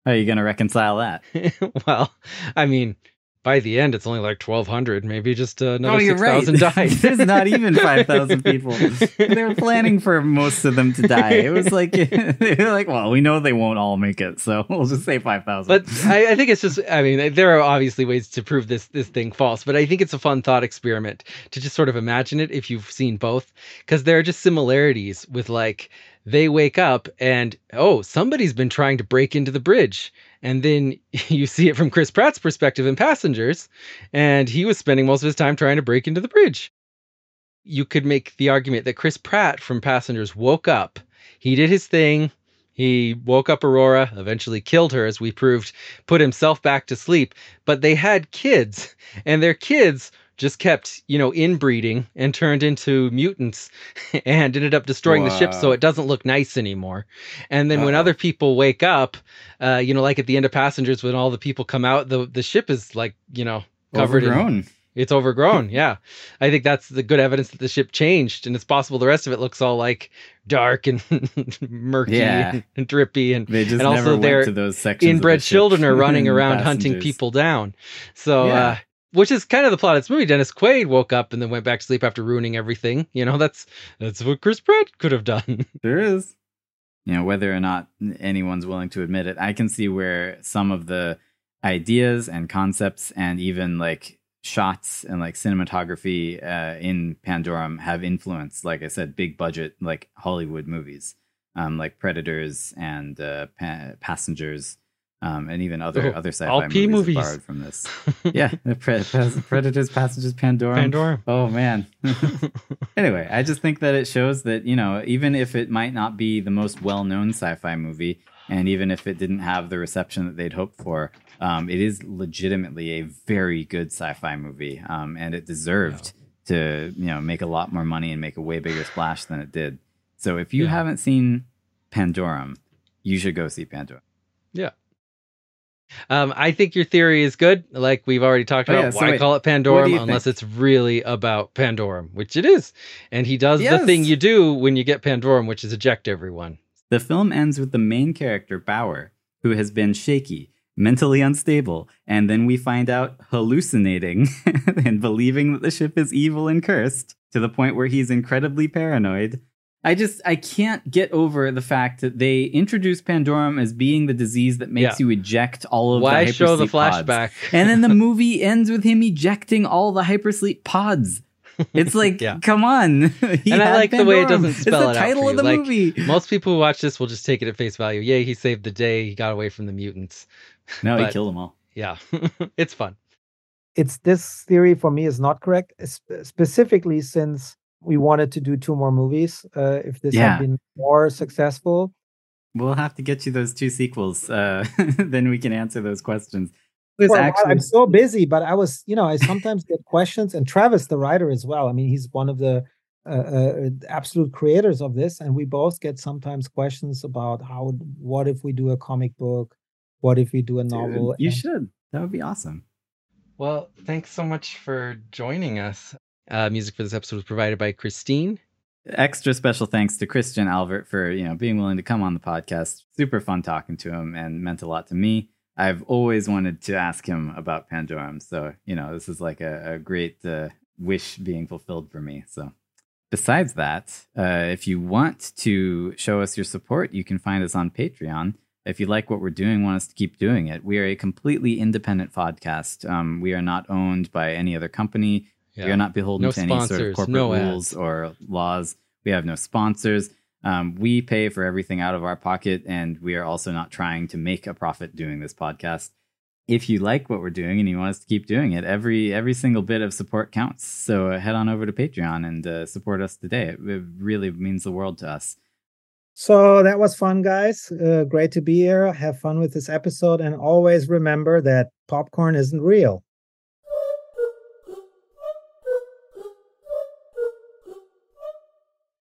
How are you going to reconcile that? well, I mean, by the end, it's only like 1,200. Maybe just uh, another oh, you're right. 6,000 died. There's not even 5,000 people. they were planning for most of them to die. It was like, they were like, well, we know they won't all make it, so we'll just say 5,000. But I, I think it's just, I mean, there are obviously ways to prove this this thing false, but I think it's a fun thought experiment to just sort of imagine it if you've seen both, because there are just similarities with like they wake up and oh, somebody's been trying to break into the bridge. And then you see it from Chris Pratt's perspective in Passengers, and he was spending most of his time trying to break into the bridge. You could make the argument that Chris Pratt from Passengers woke up, he did his thing, he woke up Aurora, eventually killed her, as we proved, put himself back to sleep. But they had kids, and their kids just kept, you know, inbreeding and turned into mutants and ended up destroying the ship so it doesn't look nice anymore. And then when Uh-oh. other people wake up, uh, you know, like at the end of Passengers, when all the people come out, the, the ship is like, you know, covered in Overgrown. it's overgrown. yeah. I think that's the good evidence that the ship changed. And it's possible the rest of it looks all like dark and murky Yeah. and, and drippy. And They just and also never went to those sections. inbred the children are running around hunting people down. So, Yeah. uh, which is kind of the plot of this movie. Dennis Quaid woke up and then went back to sleep after ruining everything. You know, that's that's what Chris Pratt could have done. There is. You know, whether or not anyone's willing to admit it, I can see where some of the ideas and concepts and even like shots and like cinematography uh, in Pandorum have influenced, like I said, big budget like Hollywood movies, um, like Predators and uh, pa- Passengers, um, and even other Oh, other sci-fi all P movies, movies. borrowed from this. yeah, Pre- Predators, Passengers, Pandorum. Pandora. Oh man. anyway, I just think that it shows that, you know, even if it might not be the most well known sci fi movie, and even if it didn't have the reception that they'd hoped for, um, it is legitimately a very good sci fi movie. Um, and it deserved to, you know, make a lot more money and make a way bigger splash than it did. So if you Yeah. haven't seen Pandorum, you should go see Pandorum. Um, I think your theory is good. Like we've already talked Oh, about, yeah, so why wait, call it Pandorum unless think? it's really about Pandorum, which it is. And he does the thing you do when you get Pandorum, which is eject everyone. The film ends with the main character, Bower, who has been shaky, mentally unstable, and then we find out hallucinating and believing that the ship is evil and cursed to the point where he's incredibly paranoid. I just I can't get over the fact that they introduce Pandorum as being the disease that makes Yeah. you eject all of the Why the show the hypersleep pods. flashback? and then the movie ends with him ejecting all the hypersleep pods. It's like, Yeah. come on. He And I had like the way it doesn't spell it's it the out title for of the Like, movie. Most people who watch this will just take it at face value. Yay, he saved the day. He got away from the mutants. No, he killed them all. Yeah, it's fun. it's this theory for me is not correct, specifically since we wanted to do two more movies. Uh, if this Yeah. had been more successful, We'll have to get you those two sequels. Uh, then we can answer those questions. It was for a while, actually I'm so busy, but I was, you know, I sometimes get questions, and Travis, the writer, as well. I mean, he's one of the uh, uh, absolute creators of this, and we both get sometimes questions about how, what if we do a comic book, what if we do a Dude, novel? you and- should. That would be awesome. Well, thanks so much for joining us. Uh, music for this episode was provided by Christine. Extra special thanks to Christian Alvart for you know being willing to come on the podcast. Super fun talking to him and meant a lot to me. I've always wanted to ask him about Pandorum, so you know this is like a, a great uh, wish being fulfilled for me. So, besides that, uh, if you want to show us your support, you can find us on Patreon. If you like what we're doing, want us to keep doing it, we are a completely independent podcast. Um, we are not owned by any other company. We are not beholden No to any sort of corporate no rules or laws. We have no sponsors. Um, we pay for everything out of our pocket, and we are also not trying to make a profit doing this podcast. If you like what we're doing and you want us to keep doing it, every every single bit of support counts. So uh, head on over to Patreon and uh, support us today. It, it really means the world to us. So that was fun, guys. Uh, great to be here. Have fun with this episode, and always remember that popcorn isn't real.